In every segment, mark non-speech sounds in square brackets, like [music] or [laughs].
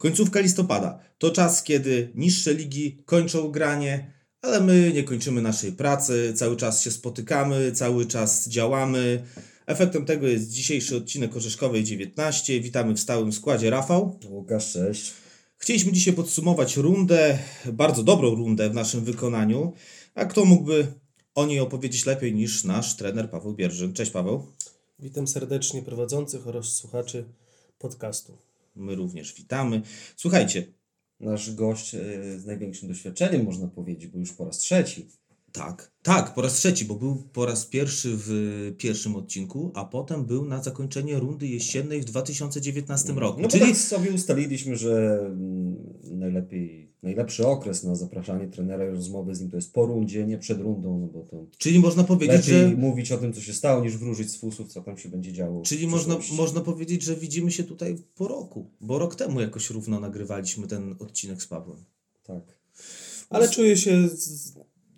Końcówka listopada to czas, kiedy niższe ligi kończą granie, ale my nie kończymy naszej pracy, cały czas się spotykamy, cały czas działamy. Efektem tego jest dzisiejszy odcinek Orzeszkowej 19. Witamy w stałym składzie Rafał. Łukasz, cześć. Chcieliśmy dzisiaj podsumować rundę, bardzo dobrą rundę w naszym wykonaniu. A kto mógłby o niej opowiedzieć lepiej niż nasz trener Paweł Bierzyn? Cześć Paweł. Witam serdecznie prowadzących oraz słuchaczy podcastu. My również witamy. Słuchajcie. Nasz gość e, z największym doświadczeniem, można powiedzieć, bo już po raz trzeci. Tak, tak, po raz trzeci, bo był po raz pierwszy w pierwszym odcinku, a potem był na zakończenie rundy jesiennej w 2019 roku. No Czyli tak sobie ustaliliśmy, że mm, najlepiej, najlepszy okres na zapraszanie trenera i rozmowy z nim to jest po rundzie, nie przed rundą, no bo to Czyli można powiedzieć, lepiej że mówić o tym, co się stało, niż wróżyć z fusów, co tam się będzie działo. Czyli można, można powiedzieć, że widzimy się tutaj po roku, bo rok temu jakoś równo nagrywaliśmy ten odcinek z Pawłem. Tak. Ale czuję się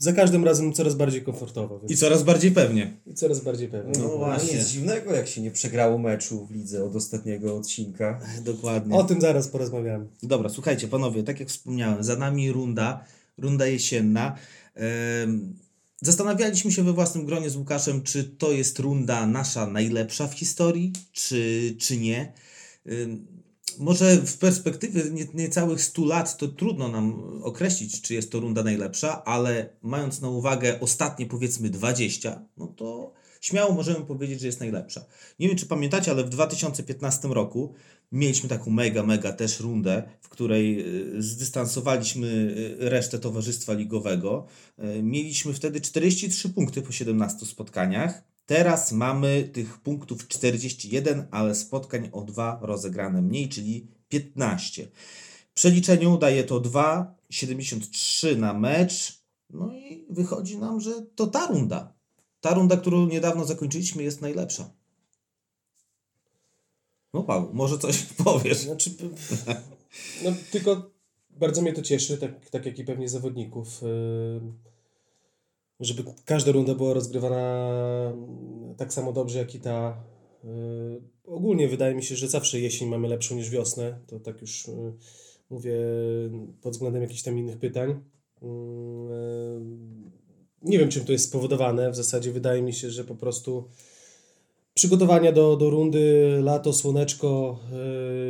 za każdym razem coraz bardziej komfortowo. Więc I coraz bardziej pewnie. I coraz bardziej pewnie. No, właśnie. Nic dziwnego, jak się nie przegrało meczu w lidze od ostatniego odcinka. Dokładnie. O tym zaraz porozmawiamy. Dobra, słuchajcie, panowie, tak jak wspomniałem, za nami runda, runda jesienna. Zastanawialiśmy się we własnym gronie z Łukaszem, czy to jest runda nasza najlepsza w historii, czy, czy nie. Może w perspektywie nie- niecałych 100 lat to trudno nam określić, czy jest to runda najlepsza, ale mając na uwagę ostatnie powiedzmy 20, no to śmiało możemy powiedzieć, że jest najlepsza. Nie wiem, czy pamiętacie, ale w 2015 roku mieliśmy taką mega, mega też rundę, w której y, zdystansowaliśmy y, resztę towarzystwa ligowego. Y, Mieliśmy wtedy 43 punkty po 17 spotkaniach. Teraz mamy tych punktów 41, ale spotkań o dwa rozegrane mniej, czyli 15. W przeliczeniu daje to 2,73 na mecz. No i wychodzi nam, że to ta runda. Ta runda, którą niedawno zakończyliśmy, jest najlepsza. No Paweł, może coś [laughs] powiesz. Znaczy, no, tylko bardzo mnie to cieszy, tak, tak jak i pewnie zawodników, yy, żeby każda runda była rozgrywana mm, tak samo dobrze, jak i ta. Yy, Ogólnie wydaje mi się, że zawsze jesień mamy lepszą niż wiosnę. To tak już yy, mówię pod względem jakichś tam innych pytań. Yy, Nie wiem, czym to jest spowodowane. W zasadzie wydaje mi się, że po prostu przygotowania do, do rundy, lato, słoneczko,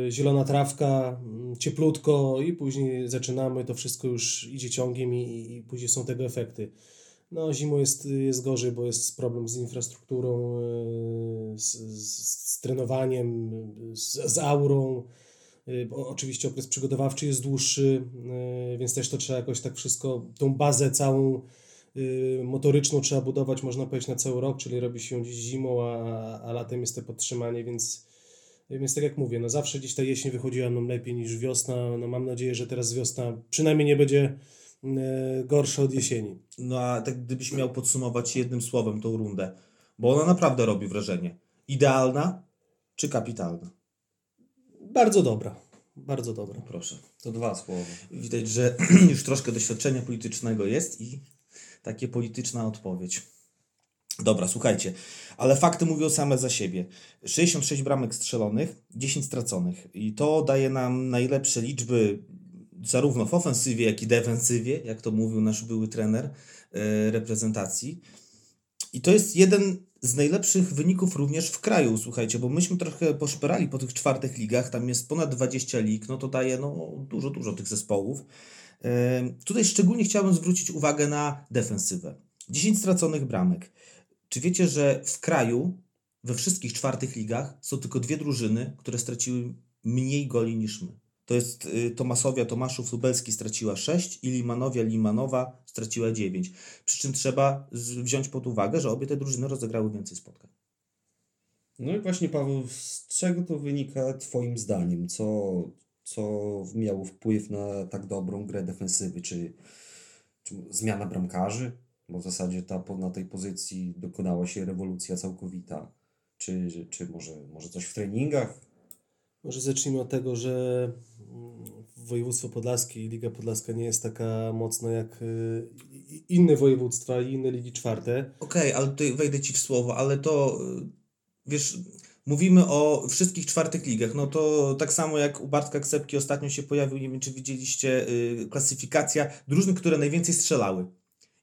zielona trawka, mm, cieplutko i później zaczynamy, to wszystko już idzie ciągiem i, i później są tego efekty. No zimą jest, jest gorzej, bo jest problem z infrastrukturą, yy, z, z, z trenowaniem, z, z aurą. Bo Oczywiście okres przygotowawczy jest dłuższy, yy, więc też to trzeba jakoś tak wszystko, tą bazę całą motoryczną trzeba budować, można powiedzieć, na cały rok, czyli robi się ją gdzieś zimą, a, a latem jest to podtrzymanie, więc, więc tak jak mówię, no zawsze gdzieś ta jesień wychodziła nam lepiej niż wiosna. No mam nadzieję, że teraz wiosna przynajmniej nie będzie y, gorsza od jesieni. No a tak gdybyś miał podsumować jednym słowem tą rundę, bo ona naprawdę robi wrażenie. Idealna czy kapitalna? Bardzo dobra, bardzo dobra. Proszę. To dwa słowa. Widać, że [clears throat] już troszkę doświadczenia politycznego jest i takie polityczna odpowiedź. Dobra, słuchajcie, ale fakty mówią same za siebie. 66 bramek strzelonych, 10 straconych. I to daje nam najlepsze liczby zarówno w ofensywie, jak i defensywie, jak to mówił nasz były trener e, reprezentacji. I to jest jeden z najlepszych wyników również w kraju, słuchajcie, bo myśmy trochę poszperali po tych czwartych ligach, tam jest ponad 20 lig, no to daje no, dużo, dużo tych zespołów. E, Tutaj szczególnie chciałbym zwrócić uwagę na defensywę. 10 straconych bramek. Czy wiecie, że w kraju we wszystkich czwartych ligach są tylko dwie drużyny, które straciły mniej goli niż my? To jest y, Tomasowia Tomaszów Lubelski straciła 6 i Limanowia Limanowa straciła 9. Przy czym trzeba wziąć pod uwagę, że obie te drużyny rozegrały więcej spotkań. No i właśnie Paweł, z czego to wynika Twoim zdaniem? Co, co miało wpływ na tak dobrą grę defensywy? Czy, czy zmiana bramkarzy? Bo w zasadzie ta, na tej pozycji dokonała się rewolucja całkowita. Czy, czy może, może coś w treningach? Może zacznijmy od tego, że województwo podlaskie i Liga Podlaska nie jest taka mocna jak y, inne województwa i inne ligi czwarte. Okej, ale tutaj wejdę Ci w słowo, ale to y, wiesz, mówimy o wszystkich czwartych ligach, no to tak samo jak u Bartka Ksepki ostatnio się pojawił, nie wiem czy widzieliście, y, klasyfikacja drużyn, które najwięcej strzelały.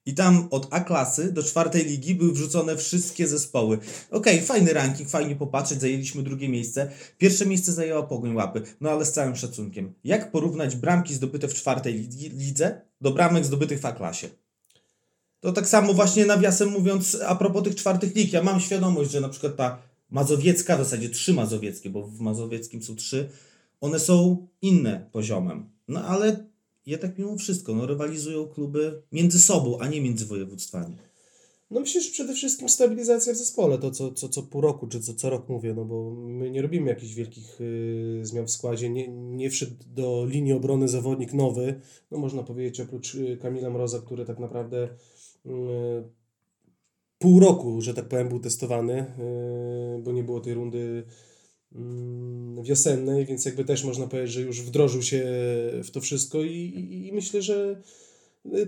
I tam od A klasy do czwartej ligi były wrzucone wszystkie zespoły. Okej, fajny ranking, fajnie popatrzeć, zajęliśmy drugie miejsce. Pierwsze miejsce zajęła Pogoń Łapy, no ale z całym szacunkiem. Jak porównać bramki zdobyte w czwartej lidze do bramek zdobytych w A klasie? To tak samo właśnie nawiasem mówiąc a propos tych czwartych lig. Ja mam świadomość, że na przykład ta mazowiecka, w zasadzie trzy mazowieckie, bo w mazowieckim są trzy, one są inne poziomem. No ale jednak mimo wszystko, no rywalizują kluby między sobą, a nie między województwami. No myślę, że przede wszystkim stabilizacja w zespole, to co, co, co pół roku, czy co, co rok mówię, no bo my nie robimy jakichś wielkich y, zmian w składzie, nie, nie wszedł do linii obrony zawodnik nowy, no można powiedzieć oprócz y, Kamila Mroza, który tak naprawdę y, pół roku, że tak powiem, był testowany, y, bo nie było tej rundy wiosennej, więc jakby też można powiedzieć, że już wdrożył się w to wszystko i, i, i myślę, że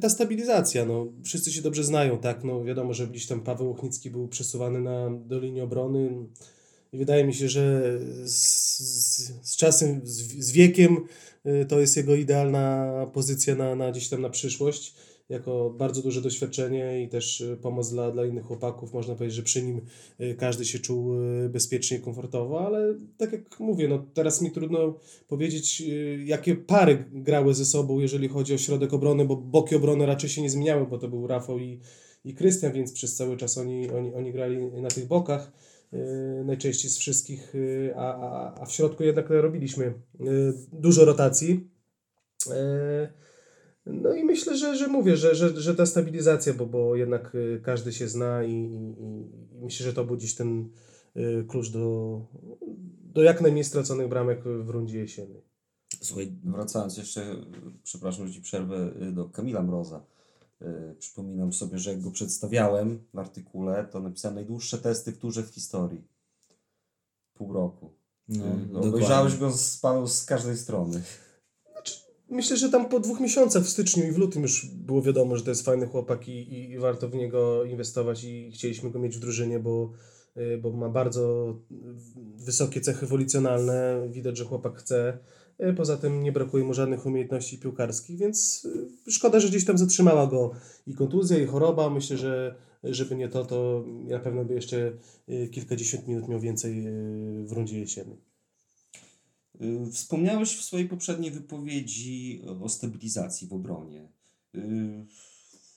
ta stabilizacja, no, wszyscy się dobrze znają, tak, no, wiadomo, że gdzieś tam Paweł Ochnicki był przesuwany na, do linii obrony i wydaje mi się, że z, z, z czasem, z, z wiekiem y, to jest jego idealna pozycja na, na gdzieś tam na przyszłość, jako bardzo duże doświadczenie i też y, pomoc dla, dla innych chłopaków, można powiedzieć, że przy nim y, każdy się czuł y, bezpiecznie i komfortowo, ale tak jak mówię, no teraz mi trudno powiedzieć, jakie pary grały ze sobą, jeżeli chodzi o środek obrony, bo boki obrony raczej się nie zmieniały, bo to był Rafał i, i Krystian, więc przez cały czas oni, oni, oni grali na tych bokach najczęściej z wszystkich, a, a, a w środku jednak robiliśmy dużo rotacji. No i myślę, że, że mówię, że, że, że ta stabilizacja, bo, bo jednak y, każdy się zna i, i, i myślę, że to był ten y, klucz do, do jak najmniej straconych bramek w rundzie jesiennej. Słuchaj, Wracając jeszcze, przepraszam, że ci przerwę, y, do Kamila Mroza. Przypominam sobie, że jak go przedstawiałem w artykule, to napisałem najdłuższe testy w turze w historii. Pół roku. no, dokładnie. Obejrzałeś go z, z każdej strony. Myślę, że tam po dwóch miesiącach w styczniu i w lutym już było wiadomo, że to jest fajny chłopak i, i, warto w niego inwestować i chcieliśmy go mieć w drużynie, bo, y, bo ma bardzo wysokie cechy wolicjonalne. Widać, że chłopak chce. Y, Poza tym nie brakuje mu żadnych umiejętności piłkarskich, więc y, szkoda, że gdzieś tam zatrzymała go i kontuzja, i choroba. Myślę, że żeby nie to, to na pewno by jeszcze kilkadziesiąt minut miał więcej w rundzie jesiennej. Y, Wspomniałeś w swojej poprzedniej wypowiedzi o stabilizacji w obronie. Y,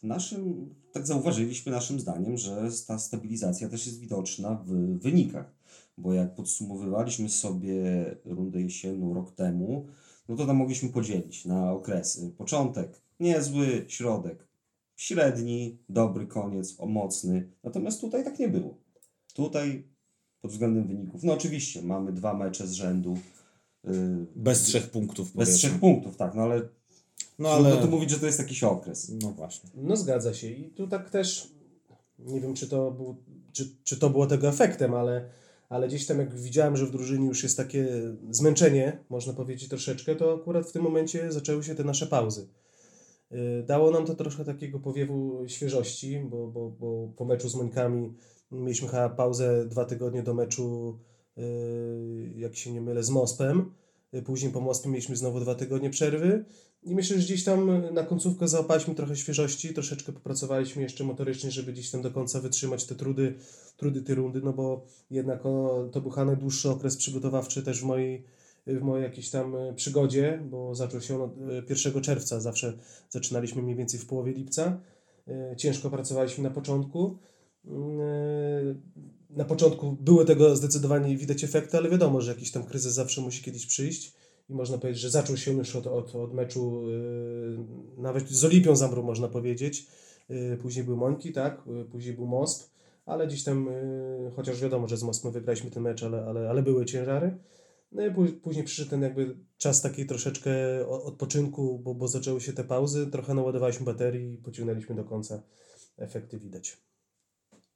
naszym, tak zauważyliśmy naszym zdaniem, że ta stabilizacja też jest widoczna w wynikach, bo jak podsumowywaliśmy sobie rundę jesienną rok temu, no to tam mogliśmy podzielić na okresy. Początek niezły, środek średni, dobry koniec, o mocny. Natomiast tutaj tak nie było. Tutaj pod względem wyników, no oczywiście mamy dwa mecze z rzędu, Bez trzech punktów. bez powiedzmy. trzech punktów, tak, no ale No ale... tu mówić, że to jest jakiś okres. No właśnie. No zgadza się i tu tak też nie wiem czy to, był, czy, czy to było tego efektem, ale, ale gdzieś tam jak widziałem, że w drużynie już jest takie zmęczenie, można powiedzieć troszeczkę, to akurat w tym momencie zaczęły się te nasze pauzy. Y, Dało nam to troszkę takiego powiewu świeżości, bo, bo, bo po meczu z Mońkami mieliśmy chyba pauzę dwa tygodnie do meczu, jak się nie mylę, z Mospem. Y, Później po Mospie mieliśmy znowu dwa tygodnie przerwy. I myślę, że gdzieś tam na końcówkę załapaliśmy trochę świeżości, troszeczkę popracowaliśmy jeszcze motorycznie, żeby gdzieś tam do końca wytrzymać te trudy, trudy tej rundy, no bo jednak o, to był chyba najdłuższy okres przygotowawczy też w mojej, w mojej jakiejś tam e, przygodzie, bo zaczął się on od e, 1 czerwca, zawsze zaczynaliśmy mniej więcej w połowie lipca. Ciężko pracowaliśmy na początku. Na początku były tego zdecydowanie widać efekty, ale wiadomo, że jakiś tam kryzys zawsze musi kiedyś przyjść i można powiedzieć, że zaczął się już od, od, od meczu yy, nawet z Olimpią Zambrą można powiedzieć. Yy, później był Mońki, tak, yy, później był Mosp, ale gdzieś tam, yy, chociaż wiadomo, że z Mospem wygraliśmy ten mecz, ale, ale, ale były ciężary. No i pó- później przyszedł ten jakby czas takiej troszeczkę odpoczynku, bo, bo zaczęły się te pauzy, trochę naładowaliśmy baterii i pociągnęliśmy do końca. Efekty widać.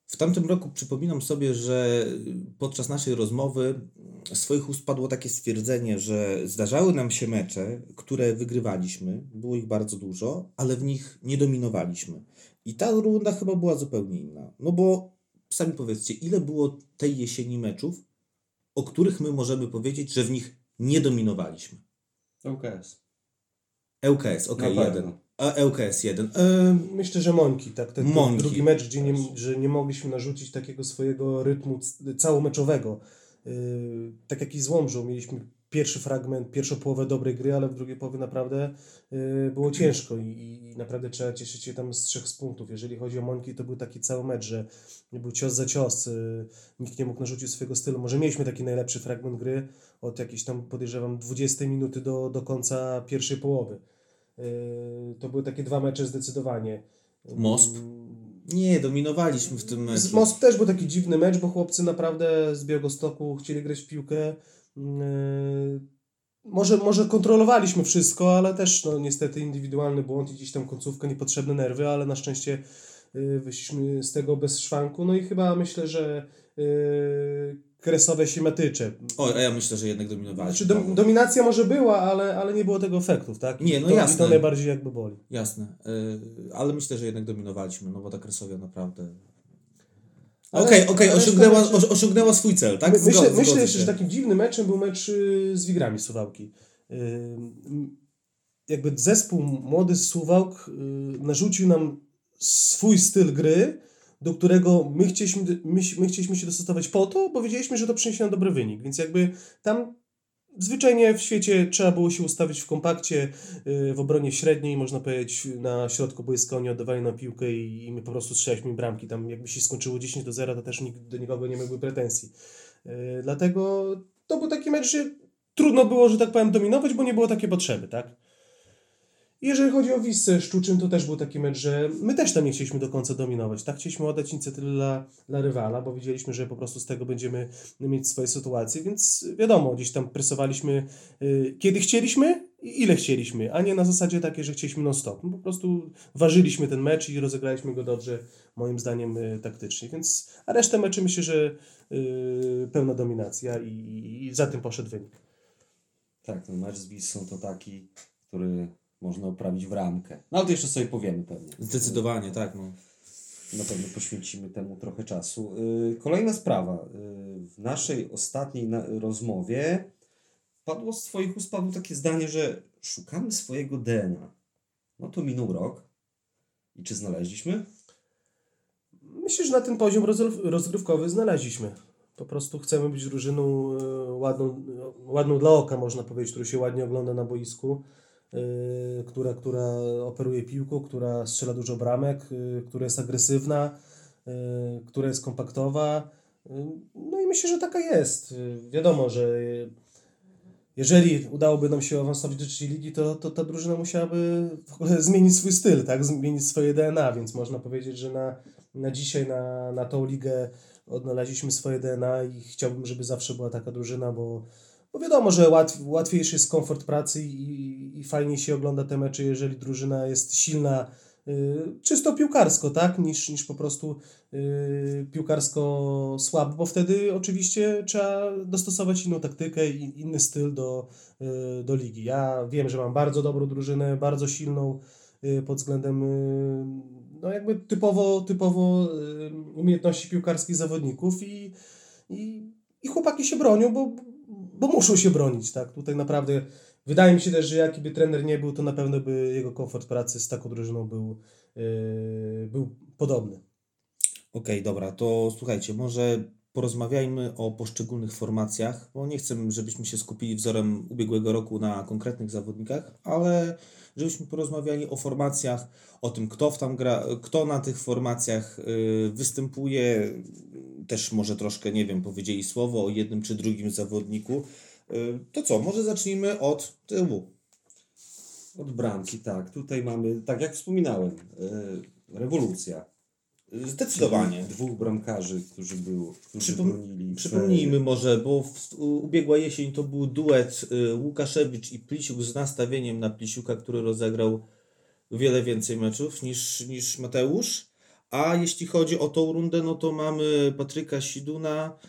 W tamtym roku przypominam sobie, że podczas naszej rozmowy swoich ust padło takie stwierdzenie, że zdarzały nam się mecze, które wygrywaliśmy, było ich bardzo dużo, ale w nich nie dominowaliśmy. I ta runda chyba była zupełnie inna. No bo sami powiedzcie, ile było tej jesieni meczów, o których my możemy powiedzieć, że w nich nie dominowaliśmy? LKS. ŁKS, ok, jeden. A ŁKS jeden. E, Myślę, że Mońki, tak. Ten, Mońki. drugi mecz, gdzie nie, że nie mogliśmy narzucić takiego swojego rytmu całomeczowego. Yy, tak jak i z Łomżą. Mieliśmy pierwszy fragment, pierwszą połowę dobrej gry, ale w drugiej połowie naprawdę yy, było ciężko i, i naprawdę trzeba cieszyć się tam z trzech z punktów. Jeżeli chodzi o Mońki, to był taki cały mecz, że był cios za cios. Yy, nikt nie mógł narzucić swojego stylu. Może mieliśmy taki najlepszy fragment gry od jakiejś tam, podejrzewam, 20 minuty do, do końca pierwszej połowy. Yy, To były takie dwa mecze zdecydowanie. Most? nie, dominowaliśmy w tym Z meczu. Most też był taki dziwny mecz, bo chłopcy naprawdę z Białegostoku chcieli grać w piłkę. Yy, Może, może kontrolowaliśmy wszystko, ale też no, niestety indywidualny błąd i gdzieś tam końcówka, niepotrzebne nerwy, ale na szczęście yy, wyszliśmy z tego bez szwanku. No i chyba myślę, że kresowe się metycze. O, a ja myślę, że jednak Znaczy, dominowaliśmy. dom, dominacja może była, ale, ale nie było tego efektów, tak? Nie, no to, jasne. I to najbardziej jakby boli. Jasne, e, ale myślę, że jednak dominowaliśmy, no bo ta Kresowia naprawdę... Okej, okej, ale osiągnęła, reszta meczy- os- osiągnęła swój cel, tak? My- myślę, Zgodzę- myślę jeszcze, że takim dziwnym meczem był mecz y, z Wigrami Suwałki. Y, m, Jakby zespół młody z Suwałk y, narzucił nam swój styl gry, do którego my chcieliśmy, my, my chcieliśmy się dostosować po to, bo wiedzieliśmy, że to przyniesie nam dobry wynik. Więc jakby tam zwyczajnie w świecie trzeba było się ustawić w kompakcie y, w obronie średniej, można powiedzieć na środku boiska oni oddawali na piłkę i, my po prostu strzelaliśmy bramki. Tam jakby się skończyło 10 do 0, to też nikt do nikogo nie miałby pretensji. Yy, Dlatego to był taki mecz, że trudno było, że tak powiem, dominować, bo nie było takiej potrzeby, tak? Jeżeli chodzi o Wisłę Szczuczyn, to też był taki mecz, że my też tam nie chcieliśmy do końca dominować, tak? Chcieliśmy oddać inicjatywę dla, dla rywala, bo widzieliśmy, że po prostu z tego będziemy mieć swoje sytuacje, więc wiadomo, gdzieś tam presowaliśmy yy, kiedy chcieliśmy i ile chcieliśmy, a nie na zasadzie takiej, że chcieliśmy non-stop. No, po prostu ważyliśmy ten mecz i rozegraliśmy go dobrze, moim zdaniem, yy, taktycznie, więc a resztę meczy myślę, że yy, pełna dominacja i, i za tym poszedł wynik. Tak, ten mecz z Wisłą to taki, który można oprawić w ramkę. No ale to jeszcze sobie powiemy pewnie. Zdecydowanie, tak, no. Na pewno poświęcimy temu trochę czasu. Yy, Kolejna sprawa. Yy, W naszej ostatniej rozmowie padło z Twoich ust, Paweł, takie zdanie, że szukamy swojego DNA. No to minął rok. I czy znaleźliśmy? Myślę, że na ten poziom rozgrywkowy znaleźliśmy. Po prostu chcemy być drużyną e, ładną, ładną dla oka, można powiedzieć, która się ładnie ogląda na boisku, która, która operuje piłką, która strzela dużo bramek, e, która jest agresywna, e, która jest kompaktowa. No i myślę, że taka jest. Wiadomo, że jeżeli udałoby nam się awansować do trzeciej ligi, to, to ta drużyna musiałaby w ogóle [laughs] zmienić swój styl, tak? Zmienić swoje DNA, więc można powiedzieć, że na, na dzisiaj, na, na tą ligę odnaleźliśmy swoje DNA i chciałbym, żeby zawsze była taka drużyna, bo, bo wiadomo, że łatw, łatwiejszy jest komfort pracy i, i się ogląda te mecze, jeżeli drużyna jest silna y, czysto piłkarsko, tak? Niż, niż po prostu y, piłkarsko słabo, bo wtedy oczywiście trzeba dostosować inną taktykę i inny styl do, y, do ligi. Ja wiem, że mam bardzo dobrą drużynę, bardzo silną y, pod względem y, no jakby typowo, typowo y, umiejętności piłkarskich zawodników i, i, i chłopaki się bronią, bo, bo muszą się bronić, tak? Tutaj naprawdę wydaje mi się też, że jaki by trener nie był, to na pewno by jego komfort pracy z taką drużyną był, y, był podobny. Okej, dobra, to słuchajcie, może porozmawiajmy o poszczególnych formacjach, bo nie chcę, żebyśmy się skupili wzorem ubiegłego roku na konkretnych zawodnikach, ale żebyśmy porozmawiali o formacjach, o tym, kto w tam gra, kto na tych formacjach y, występuje, też może troszkę, nie wiem, powiedzieli słowo o jednym czy drugim zawodniku. Y, To co, może zacznijmy od tyłu. Od bramki, tak. Tutaj mamy, tak jak wspominałem, yy, rewolucja. Zdecydowanie. Dwóch bramkarzy, którzy, był, którzy Przypom- bronili. w- Przypomnijmy może, bo w, ubiegła jesień to był duet y, Łukaszewicz i Plisiuk z nastawieniem na Plisiuka, który rozegrał wiele więcej meczów niż, niż Mateusz. A jeśli chodzi o tą rundę, no to mamy Patryka Siduna,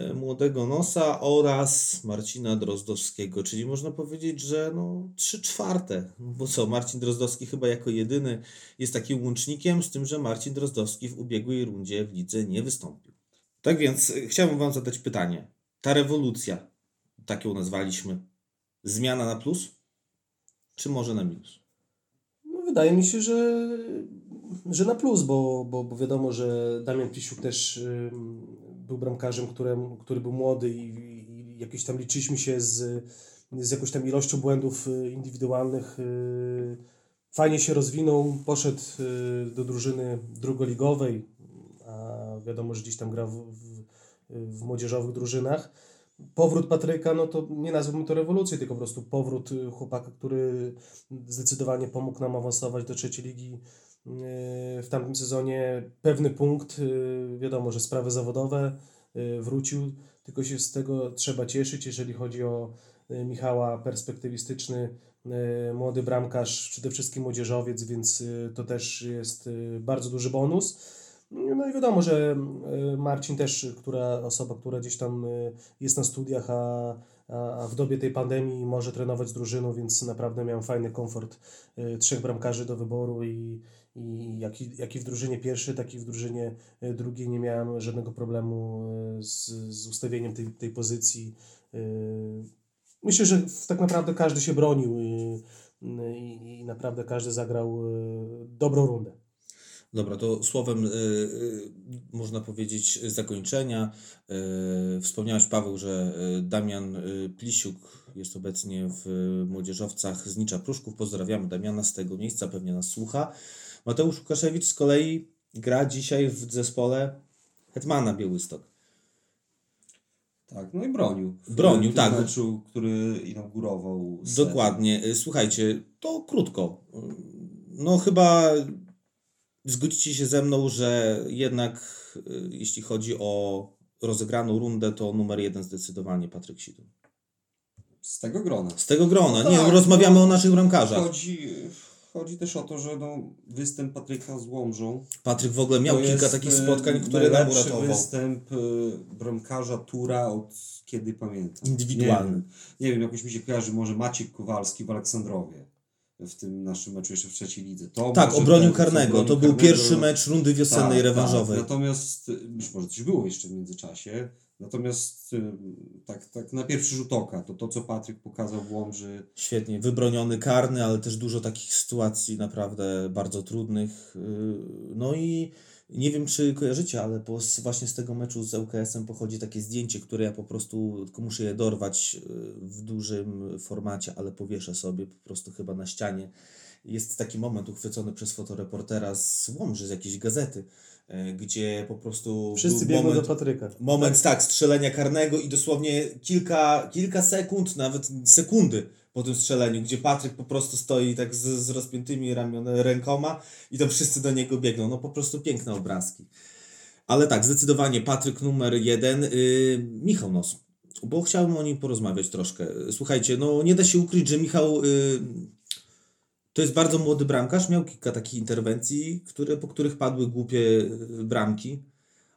y, młodego nosa oraz Marcina Drozdowskiego, czyli można powiedzieć, że no trzy czwarte. No Bo co, Marcin Drozdowski chyba jako jedyny jest takim łącznikiem, z tym, że Marcin Drozdowski w ubiegłej rundzie w lidze nie wystąpił. Tak więc y, chciałbym Wam zadać pytanie. ta rewolucja, tak ją nazwaliśmy, zmiana na plus, czy może na minus? No, wydaje mi się, że, że na plus, bo, bo, bo wiadomo, że Damian Plisiuk też był bramkarzem, którym, który był młody i, i tam liczyliśmy się z, z jakąś tam ilością błędów y, indywidualnych. y, Fajnie się rozwinął, poszedł y, do drużyny drugoligowej, a wiadomo, że gdzieś tam grał w, w, w młodzieżowych drużynach. Powrót Patryka, no to nie nazwałbym to rewolucją, tylko po prostu powrót chłopaka, który zdecydowanie pomógł nam awansować do trzeciej ligi w tamtym sezonie. Pewny punkt, yy, wiadomo, że sprawy zawodowe yy, wrócił, tylko się z tego trzeba cieszyć, jeżeli chodzi o Michała, perspektywistyczny, młody bramkarz, przede wszystkim młodzieżowiec, więc to też jest bardzo duży bonus. No i wiadomo, że Marcin też, która osoba, która gdzieś tam jest na studiach, a, a w dobie tej pandemii może trenować z drużyną, więc naprawdę miałem fajny komfort trzech bramkarzy do wyboru i, i jak, jak i w drużynie pierwszej, tak i w drużynie y, drugiej nie miałem żadnego problemu y, z, z ustawieniem tej, tej pozycji. Y, Myślę, że tak naprawdę każdy się bronił i, i, i naprawdę każdy zagrał dobrą rundę. Dobra, to słowem y, y, można powiedzieć zakończenia. Y, wspomniałeś Paweł, że Damian Plisiuk jest obecnie w młodzieżowcach z Nicza Pruszków. Pozdrawiamy Damiana z tego miejsca, pewnie nas słucha. Mateusz Łukaszewicz z kolei gra dzisiaj w zespole Hetmana Białystok. Tak, no i bronił. W Bronił, tak. meczu, który inaugurował serię. Dokładnie. Y, Słuchajcie, to krótko. Y, No chyba zgodzicie się ze mną, że jednak y, jeśli chodzi o rozegraną rundę, to numer jeden zdecydowanie Patryk Sidun. Z tego grona. Z tego grona. No Nie, tak, rozmawiamy no, o naszych bramkarzach. Chodzi, chodzi też o to, że no, występ Patryka z Łomżą Patryk w ogóle miał kilka takich e, spotkań, które nam uratował. występ e, bramkarza Tura od kiedy pamiętam. Indywidualny. Nie wiem, nie wiem, jakoś mi się kojarzy może Maciek Kowalski w Aleksandrowie. W tym naszym meczu jeszcze w trzeciej lidze. To Tak, obronił ten, karnego. obronił To był karnego, pierwszy mecz rundy wiosennej tak, rewanżowej. Tak. Natomiast y, być może coś było jeszcze w międzyczasie. Natomiast y, tak, tak na pierwszy rzut oka, to to co Patryk pokazał w Łomży, Świetnie, wybroniony karny, ale też dużo takich sytuacji naprawdę bardzo trudnych. Yy, No i nie wiem, czy kojarzycie, ale po, właśnie z tego meczu z ŁKS-em pochodzi takie zdjęcie, które ja po prostu tylko muszę je dorwać yy, w dużym formacie, ale powieszę sobie po prostu chyba na ścianie. Jest taki moment uchwycony przez fotoreportera z Łomży, z jakiejś gazety, gdzie po prostu Wszyscy biegną moment, do Patryka. Moment tak, strzelenia karnego i dosłownie kilka, kilka sekund, nawet sekundy po tym strzeleniu, gdzie Patryk po prostu stoi tak z, z rozpiętymi ramion, rękoma i tam wszyscy do niego biegną. No po prostu piękne obrazki. Ale tak, zdecydowanie Patryk numer jeden. Yy, Michał Nos, bo chciałbym o nim porozmawiać troszkę. Słuchajcie, no nie da się ukryć, że Michał yy, to jest bardzo młody bramkarz. Miał kilka takich interwencji, które, po których padły głupie yy, bramki.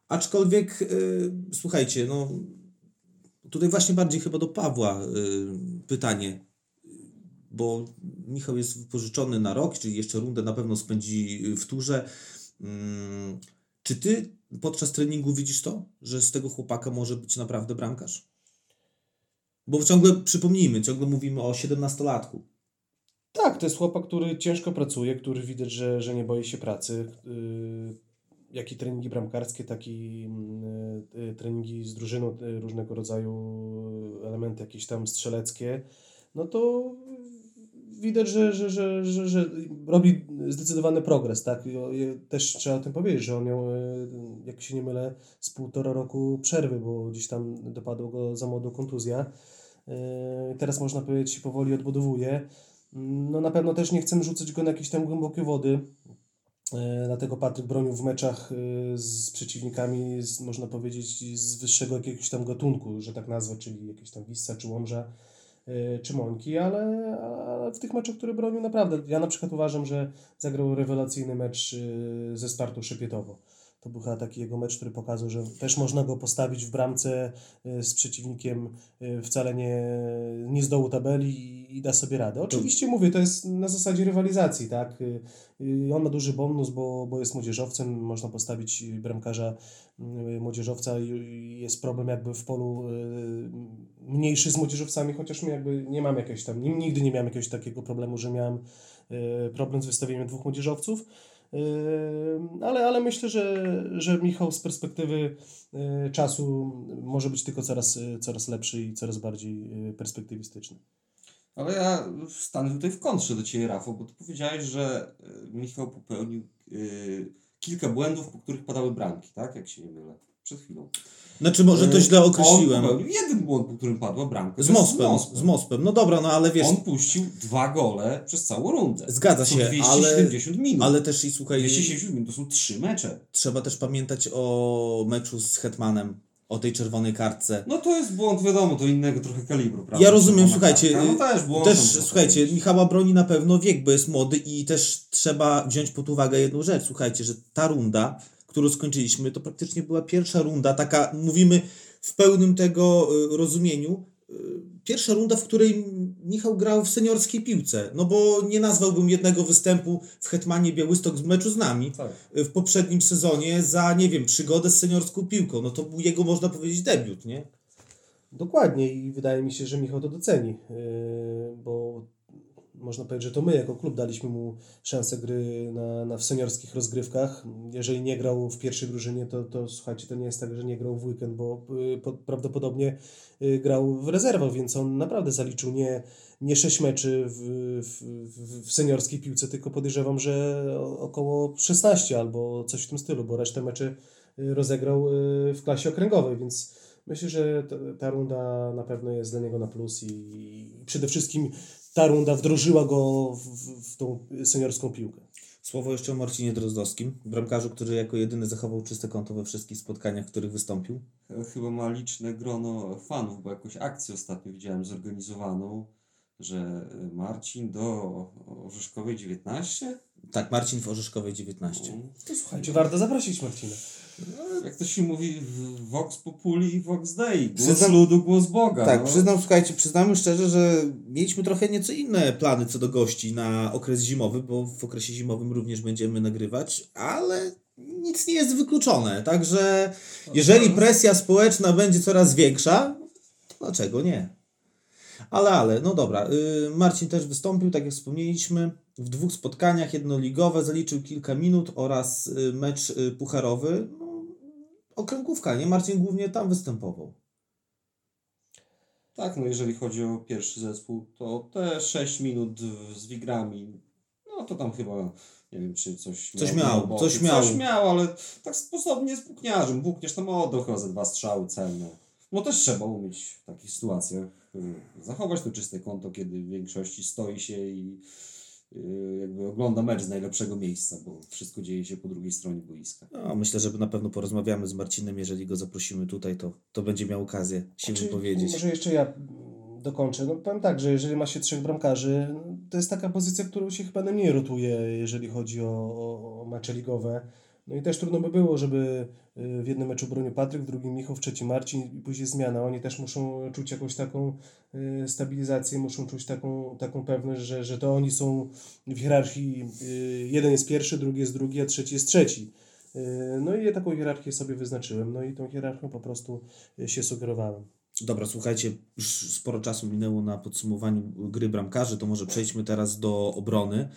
Aczkolwiek, y, słuchajcie, no tutaj właśnie bardziej chyba do Pawła y, pytanie, bo Michał jest wypożyczony na rok, czyli jeszcze rundę na pewno spędzi w turze. Mm, czy ty podczas treningu widzisz to, że z tego chłopaka może być naprawdę bramkarz? Bo ciągle, przypomnijmy, ciągle mówimy o 17-latku. Tak, to jest chłopak, który ciężko pracuje, który widać, że, że nie boi się pracy. Yy, jak i treningi bramkarskie, tak i yy, yy, treningi z drużyną, różnego rodzaju elementy jakieś tam strzeleckie. No to widać, że, że, że, że, że robi zdecydowany progres, tak? Też trzeba o tym powiedzieć, że on miał, jak się nie mylę, z półtora roku przerwy, bo gdzieś tam dopadła go za młodą kontuzja. Teraz można powiedzieć, powoli odbudowuje. No na pewno też nie chcę rzucać go na jakieś tam głębokie wody. E, Dlatego Patryk bronił w meczach e, z przeciwnikami, z, można powiedzieć, z wyższego jakiegoś tam gatunku, że tak nazwę, czyli jakieś tam Wissa czy Łomża e, czy Mońki, ale, ale w tych meczach, które bronił naprawdę, ja na przykład uważam, że zagrał rewelacyjny mecz ze Spartą Szepietowo. To był chyba taki jego mecz, który pokazał, że też można go postawić w bramce y, z przeciwnikiem y, wcale nie, nie z dołu tabeli i, da sobie radę. Oczywiście mówię, to jest na zasadzie rywalizacji, tak? Y, On ma duży bonus, bo, bo jest młodzieżowcem, można postawić bramkarza młodzieżowca i jest problem jakby w polu mniejszy z młodzieżowcami, chociaż my jakby nie mam jakiegoś tam, ni- nigdy nie miałem jakiegoś takiego problemu, że miałem problem z wystawieniem dwóch młodzieżowców. Ale, ale myślę, że, że Michał z perspektywy y, czasu może być tylko coraz, y, coraz lepszy i coraz bardziej y, perspektywistyczny. Ale ja stanę tutaj w kontrze do Ciebie, Rafał, bo Ty powiedziałeś, że Michał popełnił kilka błędów, po których padały bramki, tak? Jak się nie mylę. Przed chwilą. Znaczy, może to źle On określiłem. popełnił jeden błąd, po którym padła bramka. Z Mospem, z Mospem. No dobra, no ale wiesz, On puścił dwa gole przez całą rundę. Zgadza To się, 270 minut. ale też i słuchaj, 270 minut to są trzy mecze. trzeba też pamiętać o meczu z Hetmanem, o tej czerwonej kartce. No to jest błąd, wiadomo, to innego trochę kalibru, prawda? Ja rozumiem, słuchajcie, kartka, no też błąd. też trochę słuchajcie, jest. Michała broni na pewno wiek, bo jest młody i też trzeba wziąć pod uwagę jedną rzecz. Słuchajcie, że ta runda, którą skończyliśmy, to praktycznie była pierwsza runda, taka mówimy w pełnym tego y, rozumieniu. y, Pierwsza runda, w której Michał grał w seniorskiej piłce. No bo nie nazwałbym jednego występu w Hetmanie Białystok z meczu z nami Tak. y, w poprzednim sezonie za, nie wiem, przygodę z seniorską piłką. No to był jego, można powiedzieć, debiut, nie? Dokładnie i wydaje mi się, że Michał to doceni, bo można powiedzieć, że to my jako klub daliśmy mu szansę gry na, na w seniorskich rozgrywkach. Jeżeli nie grał w pierwszej drużynie, to, to słuchajcie, to nie jest tak, że nie grał w weekend, bo yy, po, prawdopodobnie yy, grał w rezerwach, więc on naprawdę zaliczył nie, nie 6 meczy w, w, w, seniorskiej piłce, tylko podejrzewam, że około 16 albo coś w tym stylu, bo resztę meczy yy, rozegrał w klasie okręgowej, więc Myślę, że ta, ta runda na pewno jest dla niego na plus i, i przede wszystkim ta runda wdrożyła go w, w, w tą seniorską piłkę. Słowo jeszcze o Marcinie Drozdowskim, bramkarzu, który jako jedyny zachował czyste konto we wszystkich spotkaniach, w których wystąpił. Chyba ma liczne grono fanów, bo jakąś akcję ostatnio widziałem zorganizowaną, że Marcin do Orzeszkowej 19? Tak, Marcin w Orzeszkowej 19. To słuchajcie, warto zaprosić Marcina. No, jak to się mówi, Vox Populi i Vox Dei. Głos Przyznam- ludu, głos Boga. Tak, no. przyznam, słuchajcie, przyznamy szczerze, że mieliśmy trochę nieco inne plany co do gości na okres zimowy, bo w okresie zimowym również będziemy nagrywać, ale nic nie jest wykluczone. Także jeżeli presja społeczna będzie coraz większa, to dlaczego nie? Ale, ale, no dobra. y, Marcin też wystąpił, tak jak wspomnieliśmy, w dwóch spotkaniach jednoligowe, zaliczył kilka minut oraz y, mecz y, pucharowy. Okręgówka, nie? Marcin głównie tam występował. Tak, no jeżeli chodzi o pierwszy zespół, to te 6 minut z Wigrami, no to tam chyba, nie wiem czy coś Coś miał. miał, na boku. coś miał. Coś miał, ale tak sposobnie z pukniarzem. Bukniesz tam oddał chyba ze dwa strzały celne. No też trzeba umieć w takich sytuacjach y, zachować to czyste konto, kiedy w większości stoi się i jakby ogląda mecz z najlepszego miejsca, bo wszystko dzieje się po drugiej stronie boiska. No, myślę, że na pewno porozmawiamy z Marcinem, jeżeli go zaprosimy tutaj, to, to będzie miał okazję się Czy- wypowiedzieć. Może jeszcze ja dokończę. No powiem tak, że jeżeli ma się trzech bramkarzy, to jest taka pozycja, którą się chyba najmniej rotuje, jeżeli chodzi o, o, o mecze ligowe. No i też trudno by było, żeby y, w jednym meczu bronił Patryk, w drugim Michał, w trzecim Marcin i później zmiana. Oni też muszą czuć jakąś taką y, stabilizację, muszą czuć taką, taką pewność, że, że to oni są w hierarchii, y, jeden jest pierwszy, drugi jest drugi, a trzeci jest trzeci. No i ja taką hierarchię sobie wyznaczyłem, no i tą hierarchią po prostu się sugerowałem. Dobra, słuchajcie, już sporo czasu minęło na podsumowaniu gry bramkarzy, to może przejdźmy teraz do obrony.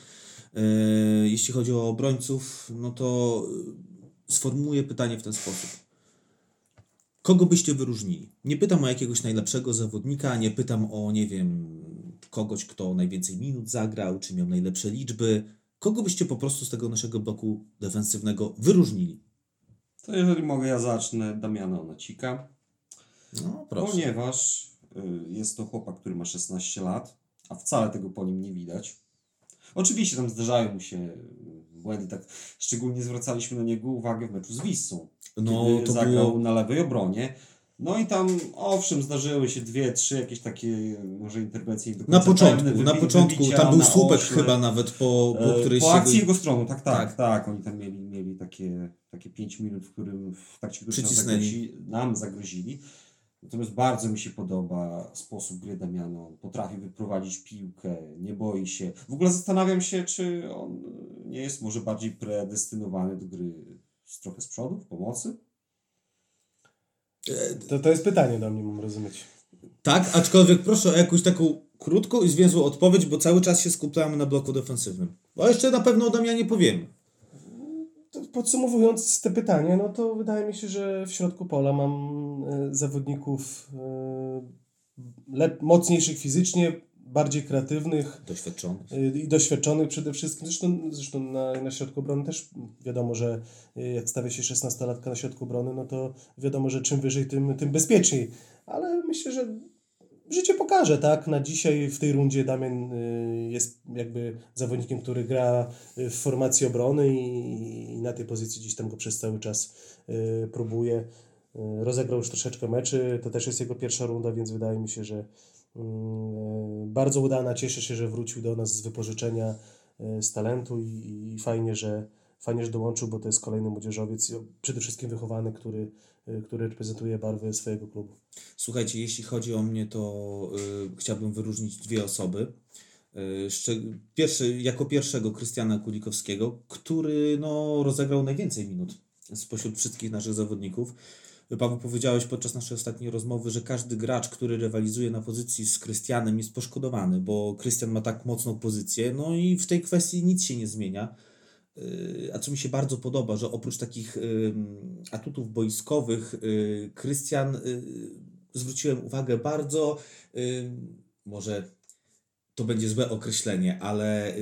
Yy, Jeśli chodzi o obrońców, no to yy, sformułuję pytanie w ten sposób. Kogo byście wyróżnili? Nie pytam o jakiegoś najlepszego zawodnika, nie pytam o, nie wiem, kogoś, kto najwięcej minut zagrał, czy miał najlepsze liczby. Kogo byście po prostu z tego naszego bloku defensywnego wyróżnili? To jeżeli mogę, ja zacznę Damiana Onacika. No, proszę. Ponieważ y, jest to chłopak, który ma 16 lat, a wcale tego po nim nie widać. Oczywiście tam zdarzają mu się y, błędy, tak szczególnie zwracaliśmy na niego uwagę w meczu z Wissą, No, kiedy to zagrał było... na lewej obronie. No i tam, owszem, zdarzyły się dwie, trzy jakieś takie y, może interwencje. Na początku, pewne, na początku, tam był słupek ośle. chyba nawet po, po E, której po się... akcji jego stroną, tak, tak, Tak. tak, Oni tam mieli, mieli takie, takie 5 minut, w którym w trakcie których nam zagrozili. Natomiast bardzo mi się podoba sposób gry Damiana. On potrafi wyprowadzić piłkę, nie boi się. W ogóle zastanawiam się, czy on nie jest może bardziej predestynowany do gry z trochę z przodu, w pomocy. To, to jest pytanie do mnie, mam rozumieć. Tak, aczkolwiek proszę o jakąś taką krótką i zwięzłą odpowiedź, bo cały czas się skupiamy na bloku defensywnym. Bo jeszcze na pewno o Damianie powiemy. Podsumowując te pytania, no to wydaje mi się, że w środku pola mam e, zawodników e, lep, mocniejszych fizycznie, bardziej kreatywnych Doświadczony. e, i doświadczonych przede wszystkim. Zresztą, zresztą na, na środku obrony też wiadomo, że jak stawia się 16-latka na środku obrony, no to wiadomo, że czym wyżej, tym, tym bezpieczniej. Ale myślę, że życie pokaże, tak? Na dzisiaj w tej rundzie Damian y, jest jakby zawodnikiem, który gra y, w formacji obrony i, na tej pozycji gdzieś tam go przez cały czas y, próbuje. Rozegrał już troszeczkę meczy, to też jest jego pierwsza runda, więc wydaje mi się, że bardzo udana. Cieszę się, że wrócił do nas z wypożyczenia z talentu i, fajnie, że fajnie, że dołączył, bo to jest kolejny młodzieżowiec, przede wszystkim wychowany, który, który reprezentuje barwy swojego klubu. Słuchajcie, jeśli chodzi o mnie, to y, chciałbym wyróżnić dwie osoby. Y, pierwszy, jako pierwszego Krystiana Kulikowskiego, który no, rozegrał najwięcej minut spośród wszystkich naszych zawodników. Paweł, powiedziałeś podczas naszej ostatniej rozmowy, że każdy gracz, który rywalizuje na pozycji z Krystianem jest poszkodowany, bo Krystian ma tak mocną pozycję, no i w tej kwestii nic się nie zmienia. Y, A co mi się bardzo podoba, że oprócz takich atutów boiskowych, y, Krystian, y, zwróciłem uwagę, bardzo, może to będzie złe określenie, ale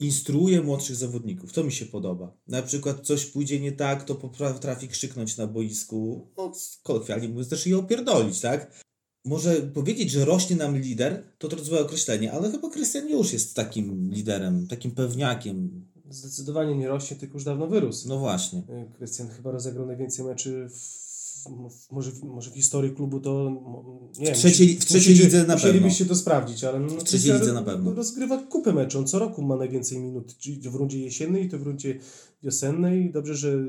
instruuje młodszych zawodników. To mi się podoba. Na przykład coś pójdzie nie tak, to potrafi krzyknąć na boisku, no, kolokwialnie mówiąc, też i opierdolić, tak? Może powiedzieć, że rośnie nam lider, to trochę złe określenie, ale chyba Krystian już jest takim liderem, takim pewniakiem. Zdecydowanie nie rośnie, tylko już dawno wyrósł. No właśnie. Y, Krystian chyba rozegrał najwięcej meczy w, w, może, w, może w historii klubu to nie W wiem, trzeciej- musi- w trzeciej musieli- lidze na Musielibyście to sprawdzić, ale no, trzeciej Krystian lidze na pewno. rozgrywa kupę meczów. On co roku ma najwięcej minut, czyli w rundzie jesiennej, to w rundzie wiosennej. Dobrze, że,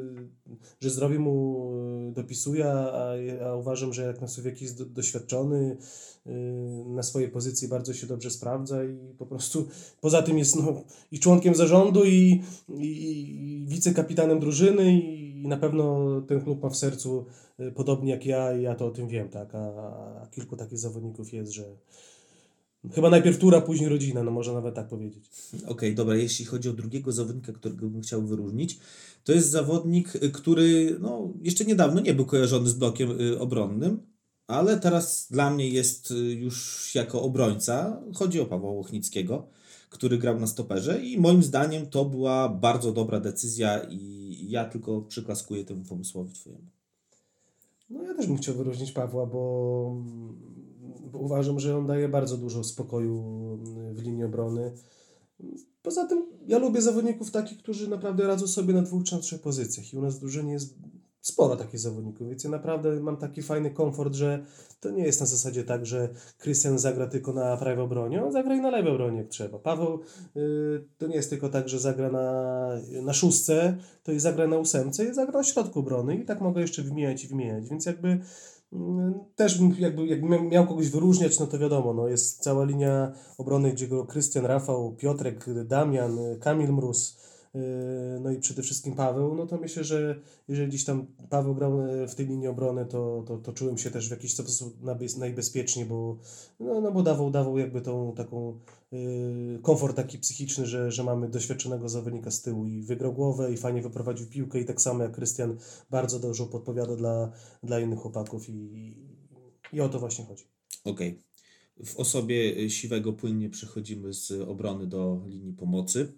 że zdrowie mu y, dopisuje, a, a uważam, że jak na Słowiaki jest do, doświadczony y, na swojej pozycji bardzo się dobrze sprawdza i po prostu poza tym jest no, i członkiem zarządu i, i, i wicekapitanem drużyny i, na pewno ten klub ma w sercu podobnie jak ja i ja to o tym wiem, tak, a, a kilku takich zawodników jest, że chyba najpierw tura, później rodzina, no można nawet tak powiedzieć. Okej, dobra, jeśli chodzi o drugiego zawodnika, którego bym chciał wyróżnić, to jest zawodnik, który no, jeszcze niedawno nie był kojarzony z blokiem y, obronnym, ale teraz dla mnie jest y, już jako obrońca. Chodzi o Pawła Łochnickiego, który grał na stoperze i moim zdaniem to była bardzo dobra decyzja i ja tylko przyklaskuję temu pomysłowi twojemu. No ja też bym chciał wyróżnić Pawła, bo, bo uważam, że on daje bardzo dużo spokoju w linii obrony. Poza tym ja lubię zawodników takich, którzy naprawdę radzą sobie na dwóch czy trzech pozycjach i u nas w drużynie jest sporo takich zawodników, więc ja naprawdę mam taki fajny komfort, że to nie jest na zasadzie tak, że Krystian zagra tylko na prawej obronie, on zagra i na lewej obronie jak trzeba. Paweł y, to nie jest tylko tak, że zagra na, na szóstce, to i zagra na ósemce i zagra na środku obrony. I tak mogę jeszcze wymieniać i wymieniać, więc jakby mm, też jakby, jakby mia- miał kogoś wyróżniać, no to wiadomo, no jest cała linia obrony, gdzie go Krystian, Rafał, Piotrek, Damian, Kamil Mróz, yy, no i przede wszystkim Paweł, no to myślę, że jeżeli gdzieś tam Paweł grał e, w tej linii obrony, to, to, to czułem się też w jakiś sposób najbezpieczniej, bo, no, no bo dawał, dawał jakby tą taką yy, komfort taki psychiczny, że, że mamy doświadczonego zawodnika z tyłu i wygrał głowę i fajnie wyprowadził piłkę i tak samo jak Krystian bardzo dużo podpowiada dla, dla innych chłopaków i, i o to właśnie chodzi. Okej. W osobie y, siwego płynnie przechodzimy z obrony do linii pomocy.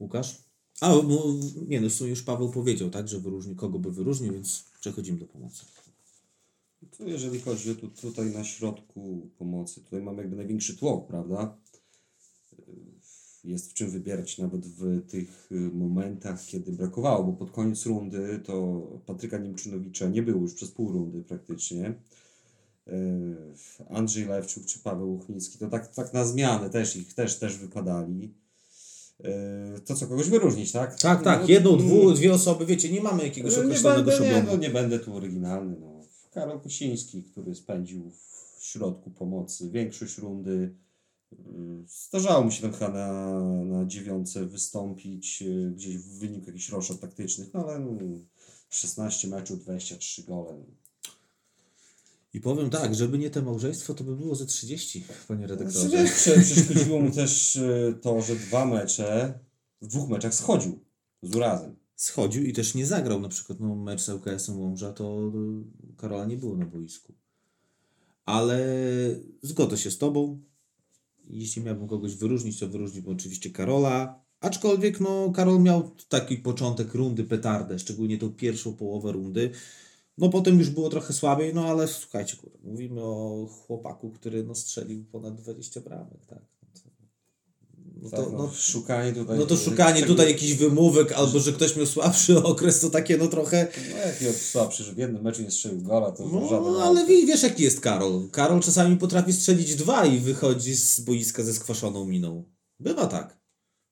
Łukasz? A, bo, nie no, w sumie już Paweł powiedział, tak, że wyróżni, kogo by wyróżnił, więc przechodzimy do pomocy. To jeżeli chodzi o tu, tutaj na środku pomocy, tutaj mamy jakby największy tłok, prawda? Jest w czym wybierać nawet w tych momentach, kiedy brakowało, bo pod koniec rundy to Patryka Niemczynowicza nie było już przez pół rundy praktycznie. Andrzej Lewczuk czy Paweł Uchnicki, to tak, tak na zmianę też ich też, też wypadali. E, to co, kogoś wyróżnić, tak? Tak, tak, No, jedną, mm, dwu, dwie osoby, wiecie, nie mamy jakiegoś no, nie określonego będę, nie, szablonu. no, nie będę tu oryginalny. No. Karol Kosiński, który spędził w środku pomocy większość rundy. Yy, Zdarzało mu się tam chyba na, na dziewiątce wystąpić yy, gdzieś w wyniku jakichś roszad taktycznych, no ale no, 16 meczów, 23 gole. I powiem tak, żeby nie te małżeństwo, to by było ze 30, panie Znaczy, redaktorze. prze- przeszkodziło mu też yy, to, że dwa mecze, w dwóch meczach schodził z urazem. Schodził i też nie zagrał, na przykład no, mecz z ŁKS-em Łomża, to y, Karola nie było na boisku. Ale zgodzę się z tobą. Jeśli miałbym kogoś wyróżnić, to wyróżniłbym oczywiście Karola. Aczkolwiek no, Karol miał taki początek rundy petardę, szczególnie tą pierwszą połowę rundy. No potem już było trochę słabiej, no ale słuchajcie, kurde, mówimy o chłopaku, który no, strzelił ponad 20 bramek, tak. No Tak, to, no, no, szukanie tutaj. no to szukanie czego- tutaj jakichś wymówek, albo że ktoś miał słabszy [laughs] okres, to takie no trochę... No jaki słabszy, że w jednym meczu nie strzelił gola, to No, żaden ale wie- wiesz jaki jest Karol. Karol czasami potrafi strzelić dwa i wychodzi z boiska ze skwaszoną miną. Bywa tak.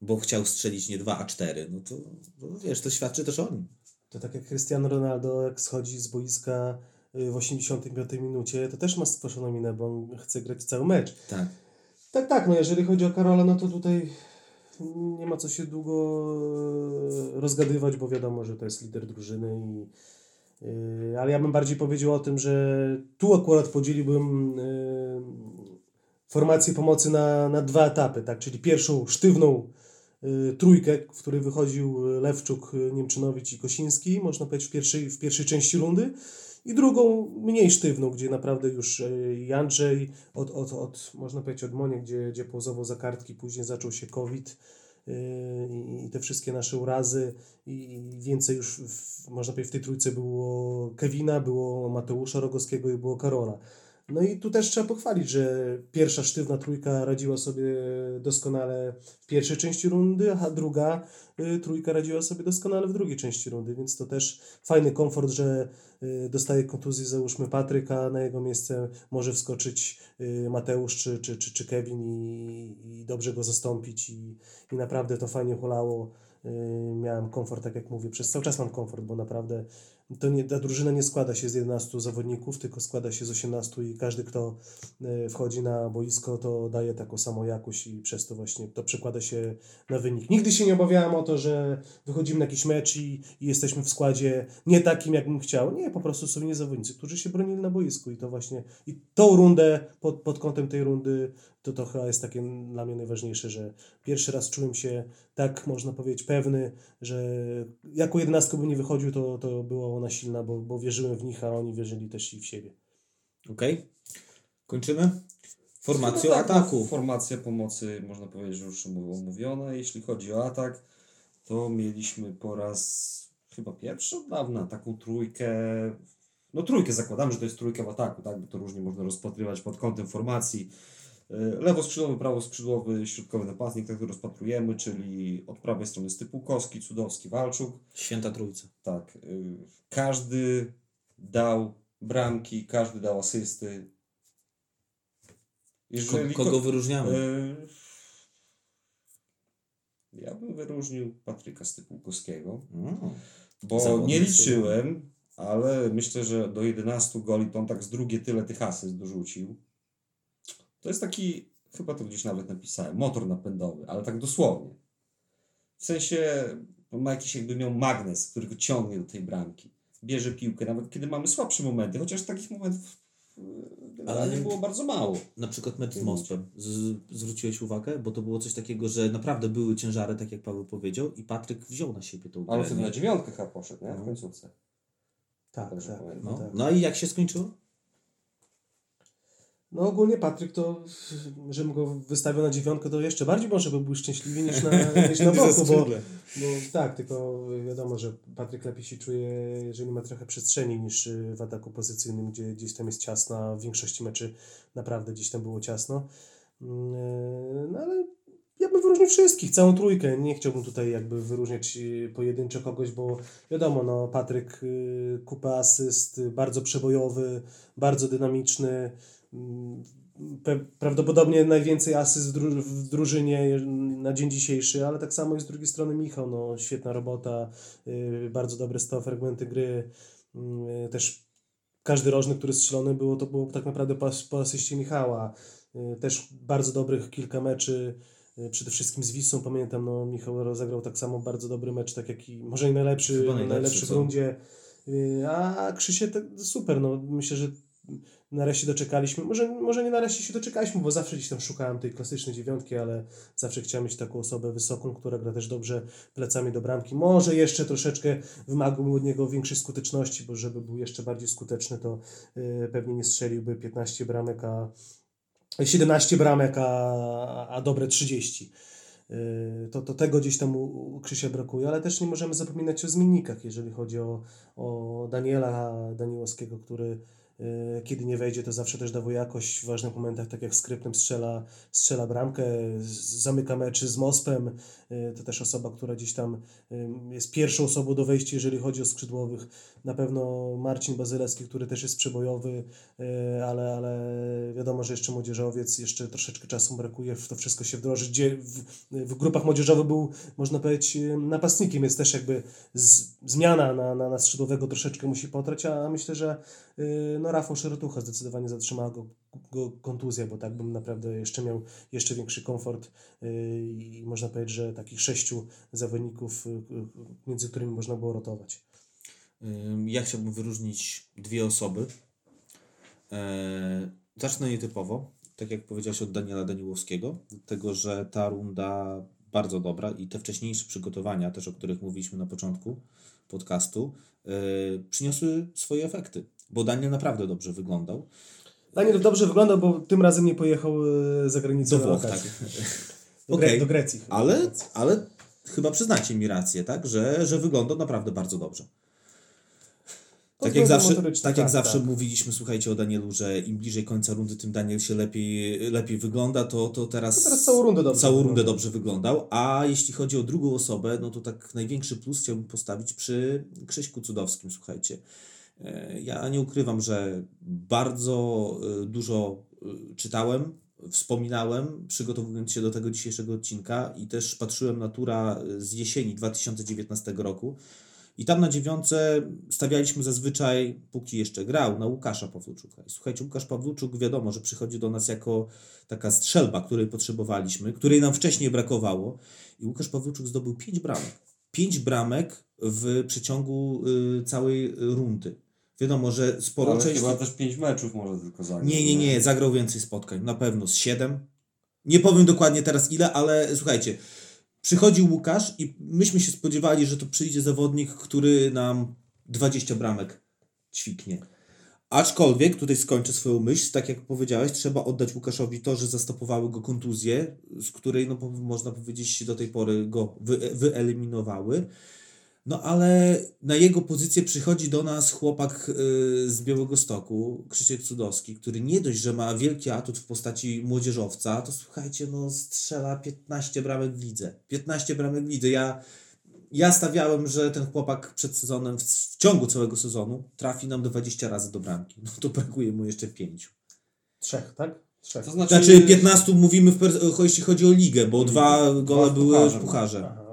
Bo chciał strzelić nie dwa, a cztery. No to, to wiesz, to świadczy też o nim. To tak jak Cristiano Ronaldo, jak schodzi z boiska y, w 85 minucie, to też ma skwaszoną minę, bo on chce grać cały mecz. Tak. Tak, tak, no jeżeli chodzi o Karola, no to tutaj nie ma co się długo e, rozgadywać, bo wiadomo, że to jest lider drużyny i yy, ale ja bym bardziej powiedział o tym, że tu akurat podzieliłbym yy, formację pomocy na, na dwa etapy, tak, czyli pierwszą sztywną trójkę, w której wychodził Lewczuk, Niemczynowicz i Kosiński, można powiedzieć w pierwszej, w pierwszej części rundy i drugą mniej sztywną, gdzie naprawdę już e, i Andrzej od, od, od można powiedzieć od Monie, gdzie, gdzie pauzował za kartki, później zaczął się COVID i, i te wszystkie nasze urazy i, i więcej już w, można powiedzieć w tej trójce było Kevina, było Mateusza Rogowskiego i było Karola. No i tu też trzeba pochwalić, że pierwsza sztywna trójka radziła sobie doskonale w pierwszej części rundy, a druga y, trójka radziła sobie doskonale w drugiej części rundy, więc to też fajny komfort, że y, dostaje kontuzji załóżmy Patryk, a na jego miejsce może wskoczyć y, Mateusz czy, czy, czy, czy Kevin i, i dobrze go zastąpić i, i naprawdę to fajnie hulało. Miałem komfort, tak jak mówię, przez cały czas mam komfort, bo naprawdę to nie, ta drużyna nie składa się z 11 zawodników, tylko składa się z 18 i każdy, kto y, wchodzi na boisko, to daje taką samą jakość i przez to właśnie to przekłada się na wynik. Nigdy się nie obawiałem o to, że wychodzimy na jakiś mecz i, i jesteśmy w składzie nie takim, jak bym chciał. Nie, po prostu są inni zawodnicy, którzy się bronili na boisku i to właśnie, i tą rundę, pod, pod kątem tej rundy, to to chyba jest takie dla mnie najważniejsze, że pierwszy raz czułem się tak, można powiedzieć, pewny, że jako jedenastko bym nie wychodził, to, to była ona silna, bo, bo wierzyłem w nich, a oni wierzyli też i w siebie. Okej? Kończymy? Formacją No tak, no, ataku. Formacja pomocy, można powiedzieć, że już omówiona. Jeśli chodzi o atak, to mieliśmy po raz chyba pierwszy od dawna taką trójkę. No trójkę zakładamy, że to jest trójka w ataku, tak? Bo to różnie można rozpatrywać pod kątem formacji. Y, Lewoskrzydłowy, prawoskrzydłowy, środkowy napastnik, tak to rozpatrujemy, czyli od prawej strony Stypułkowski, Cudowski, Walczuk. Święta Trójca. Tak. y, Każdy dał bramki, każdy dał asysty. Ko- kogo wyróżniamy? y, Ja bym wyróżnił Patryka Stypułkowskiego, O, bo Zawodnik nie liczyłem, ale myślę, że do 11 goli to on tak z drugie tyle tych asyst dorzucił. To jest taki, chyba to gdzieś nawet napisałem, motor napędowy, ale tak dosłownie. W sensie ma jakiś jakby miał magnes, który go ciągnie do tej bramki. Bierze piłkę, nawet kiedy mamy słabsze momenty, chociaż takich momentów y, generalnie Ale- było bardzo mało. Na przykład Nie Mospem. Zwróciłeś uwagę? Bo to było coś takiego, że naprawdę były ciężary, tak jak Paweł powiedział, i Patryk wziął na siebie tą Ale grę, wtedy nie? na dziewiątkę chyba poszedł, nie? No. W końcówce. Tak, tak. No. tak. no i jak się skończyło? No ogólnie Patryk to, żebym go wystawił na dziewiątkę, to jeszcze bardziej może by był szczęśliwy niż na, [laughs] niż na boku, bo, bo tak, tylko wiadomo, że Patryk lepiej się czuje, jeżeli ma trochę przestrzeni niż y, w ataku pozycyjnym, gdzie gdzieś tam jest ciasno, a w większości meczy naprawdę gdzieś tam było ciasno. Mm, No ale ja bym wyróżnił wszystkich, całą trójkę. Nie chciałbym tutaj jakby wyróżniać y, pojedynczo kogoś, bo wiadomo, no Patryk y, kupa asyst, bardzo przebojowy, bardzo dynamiczny. Mm, prawdopodobnie najwięcej asyst w, dru- w drużynie na dzień dzisiejszy, ale tak samo i z drugiej strony Michał, no świetna robota, y, bardzo dobre stałe fragmenty gry, y, też każdy rożny, który strzelony było, to było tak naprawdę po, po asyście Michała. Y, Też bardzo dobrych kilka meczy, przede wszystkim z Wisłą, pamiętam, no Michał rozegrał tak samo bardzo dobry mecz, tak jak i może i najlepszy, Chyba najlepszy, najlepszy, w rundzie. A Krzysie tak super, no myślę, że nareszcie doczekaliśmy, może, może nie nareszcie się doczekaliśmy, bo zawsze gdzieś tam szukałem tej klasycznej dziewiątki, ale zawsze chciałem mieć taką osobę wysoką, która gra też dobrze plecami do bramki. Może jeszcze troszeczkę wymagałbym od niego większej skuteczności, bo żeby był jeszcze bardziej skuteczny, to y, pewnie nie strzeliłby 15 bramek, a 17 bramek, a, a dobre 30. Y, To, to tego gdzieś tam u, Krzysia brakuje, ale też nie możemy zapominać o zmiennikach, jeżeli chodzi o, o Daniela Daniłowskiego, który kiedy nie wejdzie, to zawsze też dawał jakość w ważnych momentach, tak jak skryptem strzela, strzela bramkę, z- zamyka meczy z Mospem. Y, To też osoba, która gdzieś tam jest pierwszą osobą do wejścia, jeżeli chodzi o skrzydłowych. Na pewno Marcin Bazylewski, który też jest przebojowy, y, ale, ale wiadomo, że jeszcze młodzieżowiec, jeszcze troszeczkę czasu brakuje w to wszystko się wdrożyć. Gdzie w, w grupach młodzieżowych był, można powiedzieć, y, napastnikiem, jest też jakby z, zmiana na, na, na skrzydłowego troszeczkę musi potrać, a myślę, że y, no Rafał Szerotucha zdecydowanie zatrzymała go, go kontuzja, bo tak bym naprawdę jeszcze miał jeszcze większy komfort i można powiedzieć, że takich sześciu zawodników, między którymi można było rotować. Ja chciałbym wyróżnić dwie osoby. E, Zacznę nietypowo, tak jak powiedziałeś od Daniela Daniłowskiego, dlatego że ta runda bardzo dobra i te wcześniejsze przygotowania, też o których mówiliśmy na początku podcastu, e, przyniosły swoje efekty, bo Daniel naprawdę dobrze wyglądał. Daniel dobrze wyglądał, bo tym razem nie pojechał y, za granicę Do Włoch, tak. [laughs] [laughs] Do, Gre- Okej. do Grecji. Ale, ale chyba przyznacie mi rację, tak? Że, że wyglądał naprawdę bardzo dobrze. Tak jak zawsze, motorycznym, tak jak tak, zawsze tak. mówiliśmy, słuchajcie o Danielu, że im bliżej końca rundy, tym Daniel się lepiej, lepiej wygląda, to, to teraz, To teraz całą rundę dobrze całą rundę dobrze wyglądał. A jeśli chodzi o drugą osobę, no to tak największy plus chciałbym postawić przy Krzyśku Cudowskim, słuchajcie. E, Ja nie ukrywam, że bardzo e, dużo e, czytałem, wspominałem, przygotowując się do tego dzisiejszego odcinka i też patrzyłem na tura z jesieni 2019 roku. I tam na dziewiątce stawialiśmy zazwyczaj, póki jeszcze grał, na Łukasza Pawluczuka. I słuchajcie, Łukasz Pawluczuk wiadomo, że przychodzi do nas jako taka strzelba, której potrzebowaliśmy, której nam wcześniej brakowało. I Łukasz Pawluczuk zdobył pięć bramek. Pięć bramek w przeciągu y, całej rundy. Wiadomo, że sporo Ale części... chyba też pięć meczów może tylko zagrać. Nie, nie, nie, zagrał więcej spotkań, na pewno z 7. Nie powiem dokładnie teraz ile, ale słuchajcie, przychodził Łukasz i myśmy się spodziewali, że to przyjdzie zawodnik, który nam 20 bramek ćwiknie. Aczkolwiek, tutaj skończę swoją myśl, tak jak powiedziałeś, trzeba oddać Łukaszowi to, że zastopowały go kontuzje, z której, no, można powiedzieć, do tej pory go wy, wyeliminowały. No ale na jego pozycję przychodzi do nas chłopak y, z Białego Stoku, Krzysiek Cudowski, który nie dość, że ma wielki atut w postaci młodzieżowca, to słuchajcie, no strzela 15 bramek w lidze. 15 bramek w lidze. Ja, ja stawiałem, że ten chłopak przed sezonem, w, w ciągu całego sezonu trafi nam 20 razy do bramki. No to brakuje mu jeszcze 5. Trzech, tak? Trzech. To znaczy, Znaczy 15 mówimy, w jeśli chodzi o ligę, bo dwa gole w były pucharze. w pucharze.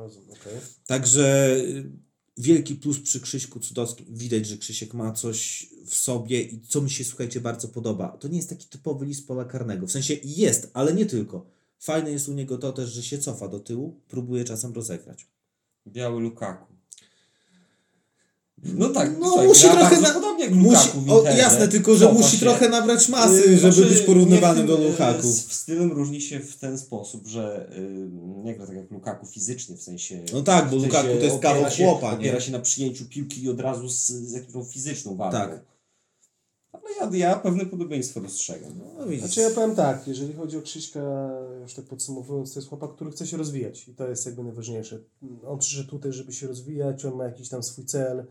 Także y, wielki plus przy Krzyśku Cudowskim. Widać, że Krzysiek ma coś w sobie i co mi się, słuchajcie, bardzo podoba. To nie jest taki typowy list pola karnego. W sensie jest, ale nie tylko. Fajne jest u niego to też, że się cofa do tyłu, próbuje czasem rozegrać. Biały Lukaku. No tak, No, tak, musi trochę na- podobnie jak Musi, w o, jasne, tylko że musi się. trochę nabrać masy, Yy, żeby znaczy, być porównywany w do tym, Lukaku. Z stylem różni się w ten sposób, że yy, nie gra tak jak Lukaku fizycznie, w sensie... No tak, bo w Lukaku to jest kawał się- chłopa, nie? Opiera się na przyjęciu piłki i od razu z, z jakąś fizyczną walką. Tak. Ale ja, ja pewne podobieństwo dostrzegam. No, widzisz. Znaczy ja powiem tak, jeżeli chodzi o Krzyśka, już tak podsumowując, to jest chłopak, który chce się rozwijać i to jest jakby najważniejsze. On przyszedł tutaj, żeby się rozwijać, on ma jakiś tam swój cel,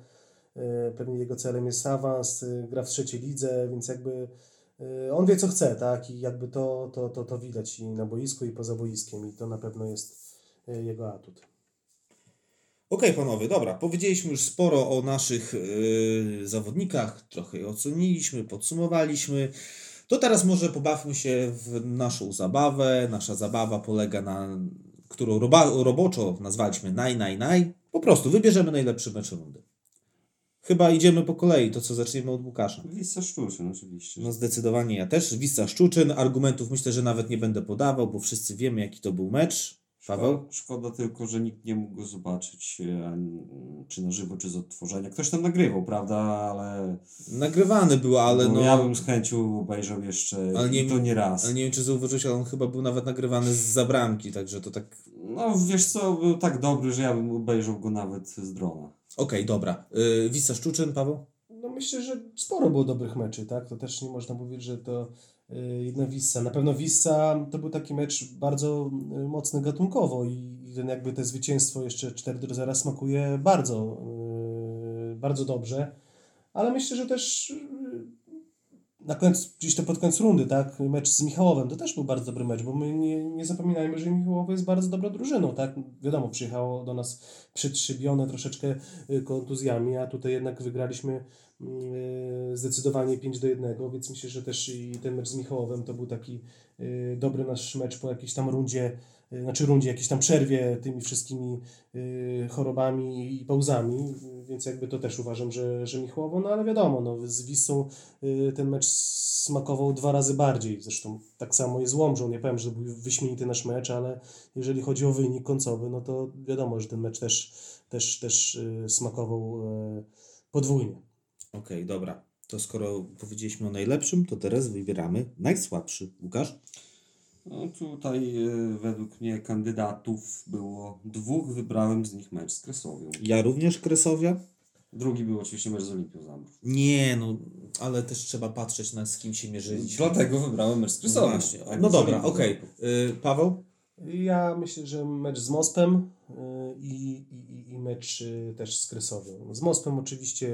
pewnie jego celem jest awans, e, gra w trzeciej lidze, więc jakby e, on wie co chce, tak, i jakby to, to, to, to widać i na boisku i poza boiskiem i to na pewno jest e, jego atut. Okej, panowie, dobra. Powiedzieliśmy już sporo o naszych yy, zawodnikach, trochę je oceniliśmy, podsumowaliśmy. To teraz może pobawmy się w naszą zabawę. Nasza zabawa polega na, którą roba, roboczo nazwaliśmy naj, naj, naj. Po prostu wybierzemy najlepszy mecz rundy. Chyba idziemy po kolei, to co zaczniemy od Łukasza. Wisa Szczuczyn oczywiście. No zdecydowanie ja też. Wisła Szczuczyn. Argumentów myślę, że nawet nie będę podawał, bo wszyscy wiemy jaki to był mecz. Paweł? Szkoda, tylko, że nikt nie mógł go zobaczyć, e, czy na żywo, czy z odtworzenia. Ktoś tam nagrywał, prawda, ale, Nagrywany był, ale no, no... ja bym z chęcią obejrzał jeszcze Ale nie- i to nie raz. Ale nie wiem, czy zauważyłeś, ale on chyba był nawet nagrywany z zabramki, także to tak... No wiesz co, był tak dobry, że ja bym obejrzał go nawet z drona. Okej, dobra. Yy, Wisła Szczuczyn, Paweł? No myślę, że sporo było dobrych meczy, tak? To też nie można powiedzieć, że to y, jedna Wissa. Na pewno Wissa to był taki mecz bardzo y, mocny gatunkowo i, i ten jakby te zwycięstwo jeszcze 4 do 0 smakuje bardzo, y, bardzo dobrze. Ale myślę, że też y, na końcu, gdzieś to pod koniec rundy, tak? Mecz z Michałowem to też był bardzo dobry mecz, bo my nie, nie zapominajmy, że Michałowo jest bardzo dobrą drużyną, tak? Wiadomo, przyjechało do nas przytrzybione troszeczkę y, kontuzjami, a tutaj jednak wygraliśmy y, zdecydowanie 5 do 1, więc myślę, że też i ten mecz z Michałowem to był taki y, dobry nasz mecz po jakiejś tam rundzie, znaczy rundzie, jakiejś tam przerwie tymi wszystkimi y, chorobami i pauzami, y, więc jakby to też uważam, że, że Michłowo, no ale wiadomo, no, z Wisą y, ten mecz smakował dwa razy bardziej, zresztą tak samo z Łomżą, nie powiem, że był wyśmienity nasz mecz, ale jeżeli chodzi o wynik końcowy, no to wiadomo, że ten mecz też, też, też y, smakował y, podwójnie. Okej, dobra. To skoro powiedzieliśmy o najlepszym, to teraz wybieramy najsłabszy. Łukasz? No tutaj e, według mnie kandydatów było dwóch, wybrałem z nich mecz z Kresowią. Ja również Kresowia? Drugi był oczywiście mecz z Olimpią Zambrów. Nie, no, ale też trzeba patrzeć na z kim się mierzyć. Dlatego wybrałem mecz z No Kresowią. właśnie. a nie No dobra, okej. Zambrów. Y, Paweł? Ja myślę, że mecz z Mospem y, i, i, i mecz y, też z Kresowią. Z Mospem oczywiście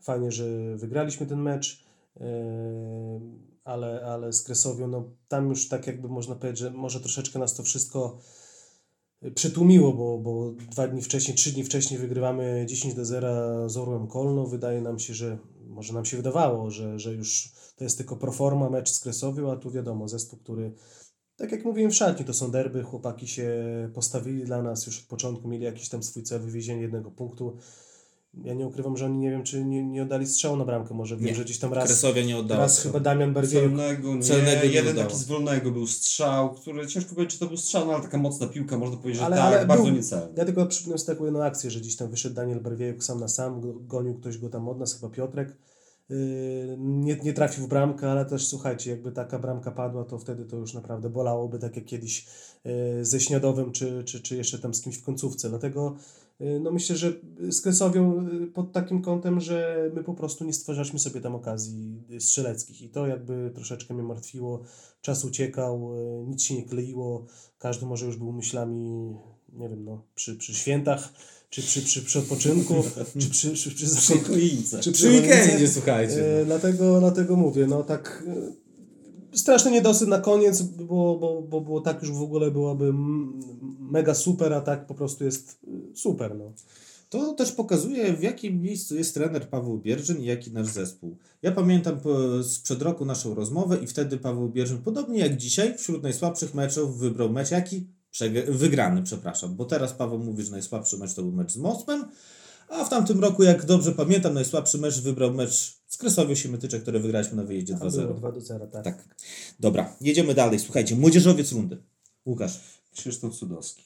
fajnie, że wygraliśmy ten mecz, y, ale, ale z Kresowią, no tam już tak jakby można powiedzieć, że może troszeczkę nas to wszystko przytłumiło, bo, bo dwa dni wcześniej, trzy dni wcześniej wygrywamy 10 do 0 z Orłem Kolno. Wydaje nam się, że może nam się wydawało, że, że już to jest tylko proforma mecz z Kresowią, a tu wiadomo, zespół, który tak jak mówiłem w szatni, to są derby, chłopaki się postawili dla nas już od początku, mieli jakiś tam swój cel, wywiezienie jednego punktu. Ja nie ukrywam, że oni nie wiem, czy nie, nie oddali strzału na bramkę, może wiem, Nie. że gdzieś tam raz, Kresowia nie raz chyba Damian Berwiejuk Celnego, nie. Celnego nie jeden taki z wolnego był strzał, który ciężko powiedzieć, czy to był strzał, no ale taka mocna piłka, można powiedzieć, że Ale- tak, ale bardzo był- niecelny. Ja tylko przypomnę sobie taką jedną akcję, że gdzieś tam wyszedł Daniel Berwiejuk sam na sam, go- gonił ktoś go tam od nas, chyba Piotrek. Yy, Nie, nie trafił w bramkę, ale też słuchajcie, jakby taka bramka padła, to wtedy to już naprawdę bolałoby, tak jak kiedyś yy, ze Śniadowym, czy, czy, czy jeszcze tam z kimś w końcówce. Dlatego no myślę, że z Kresowią yy, pod takim kątem, że my po prostu nie stwarzaliśmy sobie tam okazji yy, strzeleckich i to jakby troszeczkę mnie martwiło. Czas uciekał, nic się nie kleiło, każdy może już był myślami, nie wiem, no, przy, przy świętach, czy przy, przy, przy odpoczynku, czy przy, przy, przy, Przy choince. czy Przy weekendzie, słuchajcie. E, dlatego, dlatego mówię, no tak e, straszny niedosyt na koniec, bo, bo, bo było tak już w ogóle byłoby m- mega super, a tak po prostu jest e, super, no. To też pokazuje, w jakim miejscu jest trener Paweł Bierzyn i jaki nasz zespół. Ja pamiętam sprzed roku naszą rozmowę i wtedy Paweł Bierzyn, podobnie jak dzisiaj, wśród najsłabszych meczów wybrał mecz jaki? Wygrany, przepraszam, bo teraz Paweł mówi, że najsłabszy mecz to był mecz z Mospem, a w tamtym roku, jak dobrze pamiętam, najsłabszy mecz wybrał mecz z Kresowią Siemietyczek, które wygraliśmy na wyjeździe A było 2-0. 2 do 0, tak. Tak. Dobra, jedziemy dalej. Słuchajcie, młodzieżowiec rundy. Łukasz. Krzysztof Cudowski.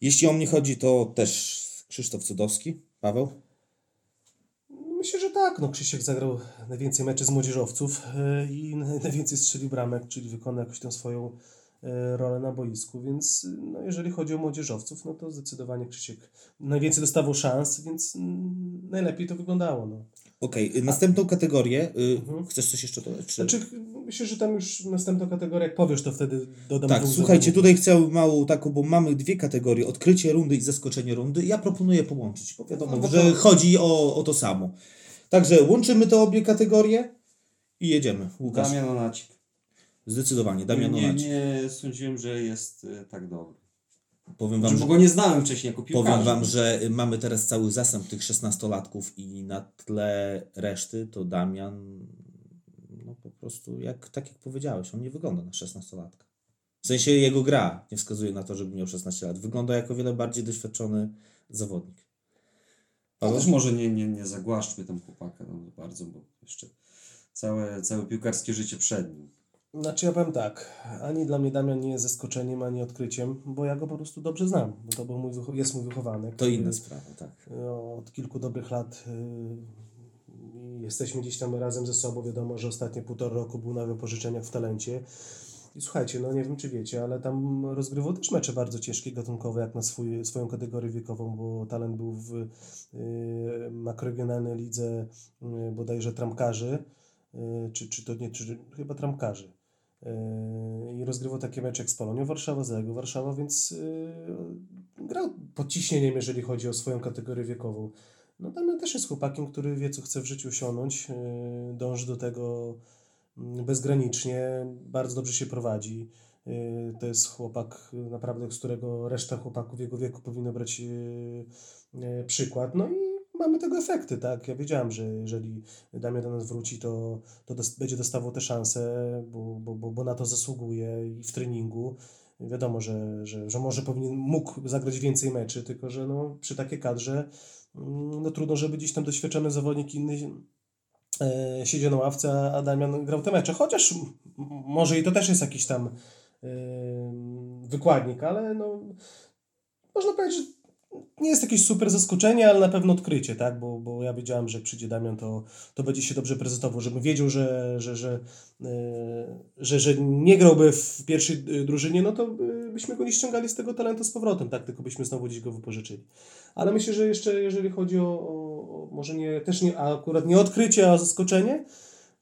Jeśli o mnie chodzi, to też Krzysztof Cudowski. Paweł? Myślę, że tak. No, Krzysiek zagrał najwięcej meczy z młodzieżowców e, i najwięcej strzelił bramek, czyli wykonał jakąś tam swoją rolę na boisku, więc no, jeżeli chodzi o młodzieżowców, no to zdecydowanie Krzysiek najwięcej dostawał szans, więc mm, najlepiej to wyglądało. No. Okej, y, następną kategorię. Y, Mhm. Chcesz coś jeszcze dodać? Czy... Znaczy, myślę, że tam już następna kategoria, jak powiesz, to wtedy dodam tak, słuchajcie, tutaj chcę małą taką, bo mamy dwie kategorie: odkrycie rundy i zaskoczenie rundy. Ja proponuję połączyć, bo wiadomo, No bo że to- chodzi o, o to samo. Także łączymy te obie kategorie i jedziemy. Łukasz. Damian Onacik. Zdecydowanie, Damian nie, Onacik. nie sądziłem, że jest e, tak dobry. Powiem wam, Znaczy, że, bo go nie znałem wcześniej jako piłkarza. powiem wam, że mamy teraz cały zasęp tych 16-latków i na tle reszty to Damian no po prostu jak, tak jak powiedziałeś, on nie wygląda na 16-latka. W sensie jego gra nie wskazuje na to, żeby miał 16 lat. Wygląda jako wiele bardziej doświadczony zawodnik. Ale też może nie, nie, nie zagłaszczmy tam chłopaka no, bardzo, bo jeszcze całe, całe piłkarskie życie przed nim. Znaczy ja powiem tak, ani dla mnie Damian nie jest zaskoczeniem, ani odkryciem, bo ja go po prostu dobrze znam, bo to był mój, jest mój wychowanek. To inna sprawa, tak. No, od kilku dobrych lat y, jesteśmy gdzieś tam razem ze sobą. Wiadomo, że ostatnie półtora roku był na wypożyczeniach w talencie. I słuchajcie, no nie wiem czy wiecie, ale tam rozgrywał też mecze bardzo ciężkie, gatunkowe, jak na swój, swoją kategorię wiekową, bo talent był w y, makroregionalnej lidze y, bodajże tramkarzy, y, czy, czy to nie, czy, chyba tramkarzy. Y, I rozgrywał takie mecze jak z Polonią Warszawa, z Legą Warszawa, więc y, grał pod ciśnieniem, jeżeli chodzi o swoją kategorię wiekową. No Damian też jest chłopakiem, który wie, co chce w życiu osiągnąć, yy, dąży do tego mm, bezgranicznie, bardzo dobrze się prowadzi. Yy, To jest chłopak yy, naprawdę, z którego reszta chłopaków jego wieku powinno brać yy, yy, przykład. No i mamy tego efekty, tak? Ja wiedziałem, że jeżeli Damian do nas wróci, to, to będzie dostawał te szanse, bo, bo, bo, bo na to zasługuje i w treningu. Wiadomo, że, że, że może powinien, mógł zagrać więcej meczy, tylko że no, przy takiej kadrze mm, no, trudno, żeby gdzieś tam doświadczony zawodnik inny e, siedział na ławce, a Damian grał te mecze. Chociaż może i to też jest jakiś tam e, wykładnik, ale no, można powiedzieć, że nie jest jakieś super zaskoczenie, ale na pewno odkrycie, tak? Bo, bo ja wiedziałem, że jak przyjdzie Damian, to, to będzie się dobrze prezentował, żebym wiedział, że, że, że, e, że, że nie grałby w pierwszej e, drużynie, no to e, byśmy go nie ściągali z tego talentu z powrotem, tak? Tylko byśmy znowu gdzieś go wypożyczyli. Ale myślę, że jeszcze jeżeli chodzi o, o, może nie, też nie, a akurat nie odkrycie, a zaskoczenie,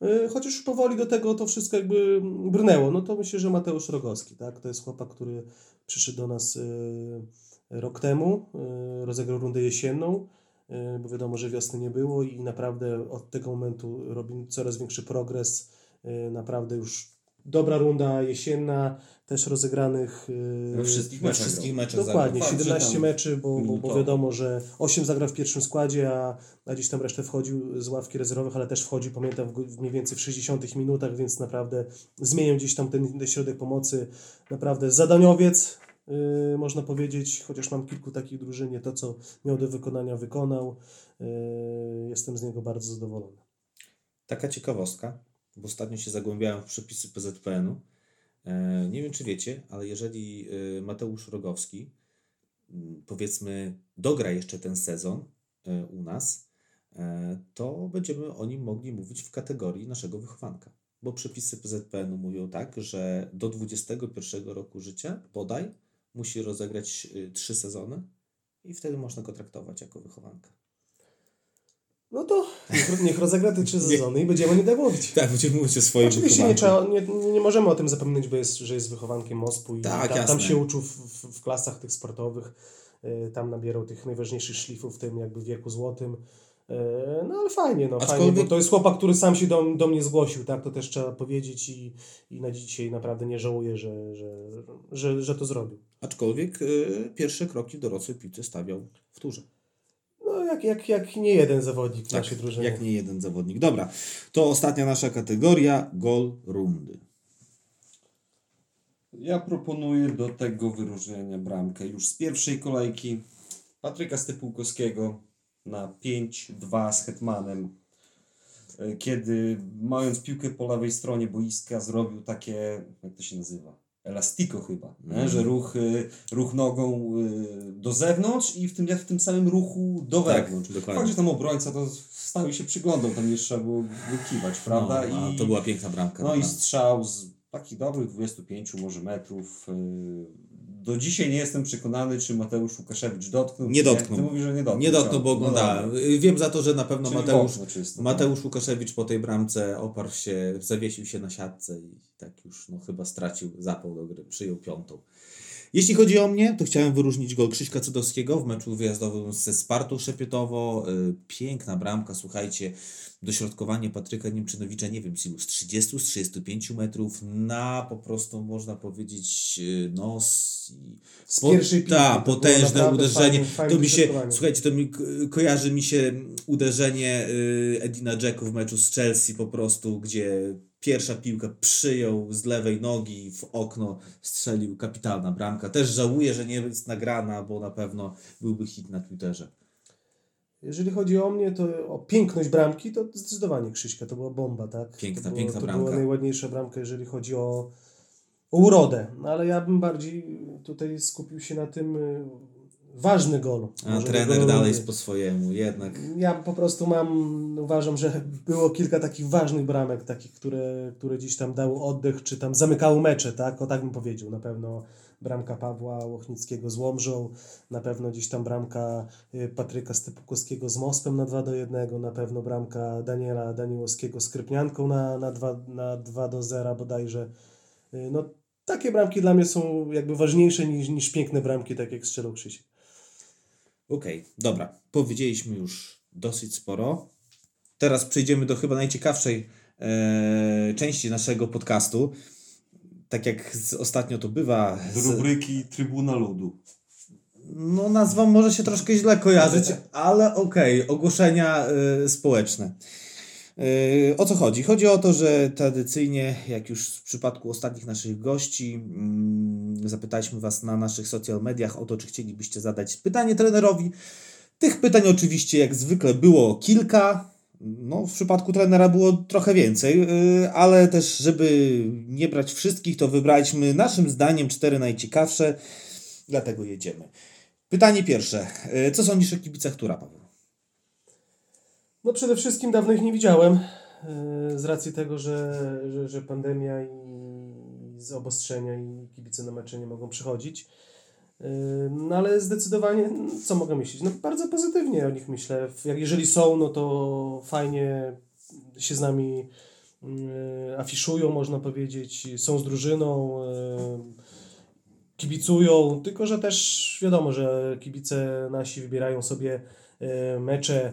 e, chociaż powoli do tego to wszystko jakby brnęło, no to myślę, że Mateusz Rogowski, tak? To jest chłopak, który przyszedł do nas e, rok temu, e, rozegrał rundę jesienną, e, bo wiadomo, że wiosny nie było i naprawdę od tego momentu robi coraz większy progres. E, Naprawdę już dobra runda jesienna, też rozegranych We wszystkich meczach wszystkich meczach Dokładnie, że 17 tam meczy, bo, bo, bo wiadomo, że 8 zagrał w pierwszym składzie, a, a gdzieś tam resztę wchodził z ławki rezerwowych, ale też wchodził, pamiętam, w mniej więcej w 60 minutach, więc naprawdę zmienił gdzieś tam ten, ten środek pomocy. Naprawdę zadaniowiec, yy, można powiedzieć, chociaż mam kilku takich drużynie, to co miał do wykonania wykonał. Yy, jestem z niego bardzo zadowolony. Taka ciekawostka, bo ostatnio się zagłębiałem w przepisy PZPN-u. E, Nie wiem, czy wiecie, ale jeżeli e, Mateusz Rogowski, m, powiedzmy, dogra jeszcze ten sezon u nas, e, to będziemy o nim mogli mówić w kategorii naszego wychowanka. Bo przepisy PZPN-u mówią tak, że do 21 roku życia bodaj musi rozegrać e, trzy sezony i wtedy można go traktować jako wychowanka. No to niech, rozegra te trzy [laughs] sezony i będziemy o nim tak mówić. Tak, będziemy mówić o swoim Oczywiście nie, trzeba, nie, nie możemy o tym zapominać, bo jest, że jest wychowankiem MOSP-u i Tak, tam, tam się uczył w, w, klasach tych sportowych, y, tam nabierał tych najważniejszych szlifów w tym jakby wieku złotym. Y, No ale fajnie, no fajnie, Aczkolwiek- bo to jest chłopak, który sam się do, do mnie zgłosił, tak, to też trzeba powiedzieć i, i na dzisiaj naprawdę nie żałuję, że, że, że, że to zrobił. Aczkolwiek y, pierwsze kroki w dorosłej piłce stawiał w turze. No jak, jak, jak nie jeden zawodnik w Tak, naszej drużynie. jak nie jeden zawodnik. Dobra, to ostatnia nasza kategoria, gol rundy. Ja proponuję do tego wyróżnienia bramkę już z pierwszej kolejki Patryka Stypułkowskiego na 5-2 z Hetmanem. E, Kiedy mając piłkę po lewej stronie boiska zrobił takie, jak to się nazywa? Elastiko chyba? Mhm. że ruch, y, ruch nogą y, do zewnątrz i w tym, w tym samym ruchu do Tak, wewnątrz. dokładnie. Fakt, że tam obrońca to stał i się przyglądał, tam nie trzeba było wykiwać, prawda? No, a I, to była piękna bramka. no i strzał z takich dobrych 25 może metrów. Do dzisiaj nie jestem przekonany, czy Mateusz Łukaszewicz dotknął. Nie dotknął. Ty mówisz, że nie dotknął. Nie dotknął, bo No oglądałem. dobra. Wiem za to, że na pewno Czyli Mateusz, czysto, Mateusz Łukaszewicz po tej bramce oparł się, zawiesił się na siatce i tak już no, chyba stracił zapał do gry, przyjął piątą. Jeśli chodzi o mnie, to chciałem wyróżnić gol Krzyśka Cudowskiego w meczu wyjazdowym ze Spartą Szepietowo. Y, Piękna bramka, słuchajcie, dośrodkowanie Patryka Niemczynowicza, nie wiem, z ilu, z 30, z 35 metrów na po prostu, można powiedzieć, y, nos i Z to było potężne uderzenie. to mi się, słuchajcie, to mi ko- kojarzy mi się uderzenie y, Edina Jacku w meczu z Chelsea po prostu, gdzie pierwsza piłka przyjął z lewej nogi w okno, strzelił kapitalna bramka. Też żałuję, że nie jest nagrana, bo na pewno byłby hit na Twitterze. Jeżeli chodzi o mnie, to o piękność bramki, to zdecydowanie Krzyśka, to była bomba, tak? Piękna, to było, piękna to bramka. była najładniejsza bramka, jeżeli chodzi o, o urodę. No, ale ja bym bardziej tutaj skupił się na tym ważny gol. A trener gol dalej po swojemu, jednak. Ja po prostu mam, uważam, że było kilka takich ważnych bramek, takich, które, które gdzieś tam dały oddech, czy tam zamykały mecze, tak? O tak bym powiedział. Na pewno bramka Pawła Łochnickiego z Łomżą, na pewno gdzieś tam bramka y, Patryka Stypukowskiego z Mospem na 2 do 1, na pewno bramka Daniela Daniłowskiego z Krypnianką na, na, 2, na 2 do 0 bodajże. Y, No takie bramki dla mnie są jakby ważniejsze niż, niż piękne bramki, tak jak strzelał Krzysiek. Okej, dobra. Powiedzieliśmy już dosyć sporo. Teraz przejdziemy do chyba najciekawszej e, części naszego podcastu. Tak jak ostatnio to bywa. Do Z, rubryki Trybuna Ludu. no nazwa może się troszkę źle kojarzyć, [laughs] ale okej, ogłoszenia y, społeczne. Y, o co chodzi? Chodzi o to, że tradycyjnie, jak już w przypadku ostatnich naszych gości, mm, zapytaliśmy Was na naszych social mediach o to, czy chcielibyście zadać pytanie trenerowi. Tych pytań oczywiście jak zwykle było kilka. No, w przypadku trenera było trochę więcej, y, ale też, żeby nie brać wszystkich, to wybraliśmy naszym zdaniem cztery najciekawsze, dlatego jedziemy. Pytanie pierwsze. Y, Co sądzisz o kibicach Tura, Paweł? No przede wszystkim dawno ich nie widziałem e, z racji tego, że, że, że pandemia i z obostrzenia i kibice na mecze nie mogą przychodzić. No ale zdecydowanie, co mogę myśleć? No bardzo pozytywnie o nich myślę. Jak jeżeli są, no to fajnie się z nami e, afiszują, można powiedzieć, są z drużyną, e, kibicują, tylko że też wiadomo, że kibice nasi wybierają sobie e, mecze,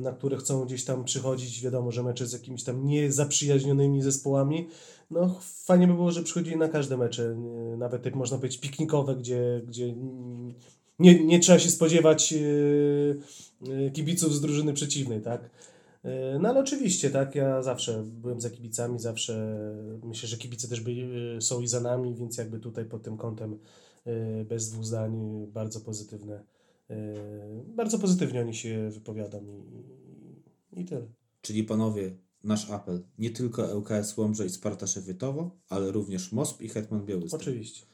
na które chcą gdzieś tam przychodzić. Wiadomo, że mecze z jakimiś tam niezaprzyjaźnionymi zespołami. No fajnie by było, że przychodzili na każde mecze, nawet jak można powiedzieć piknikowe, gdzie, gdzie nie, nie trzeba się spodziewać e, e, kibiców z drużyny przeciwnej, tak? E, No ale oczywiście, tak, ja zawsze byłem za kibicami, zawsze myślę, że kibice też e, są i za nami, więc jakby tutaj pod tym kątem bez dwóch zdań bardzo pozytywne, bardzo pozytywnie oni się wypowiadam i, i tyle. Czyli panowie, nasz apel. Nie tylko ŁKS Łomża i Sparta Szewietowo, ale również MOSP i Hetman Białystok. Oczywiście.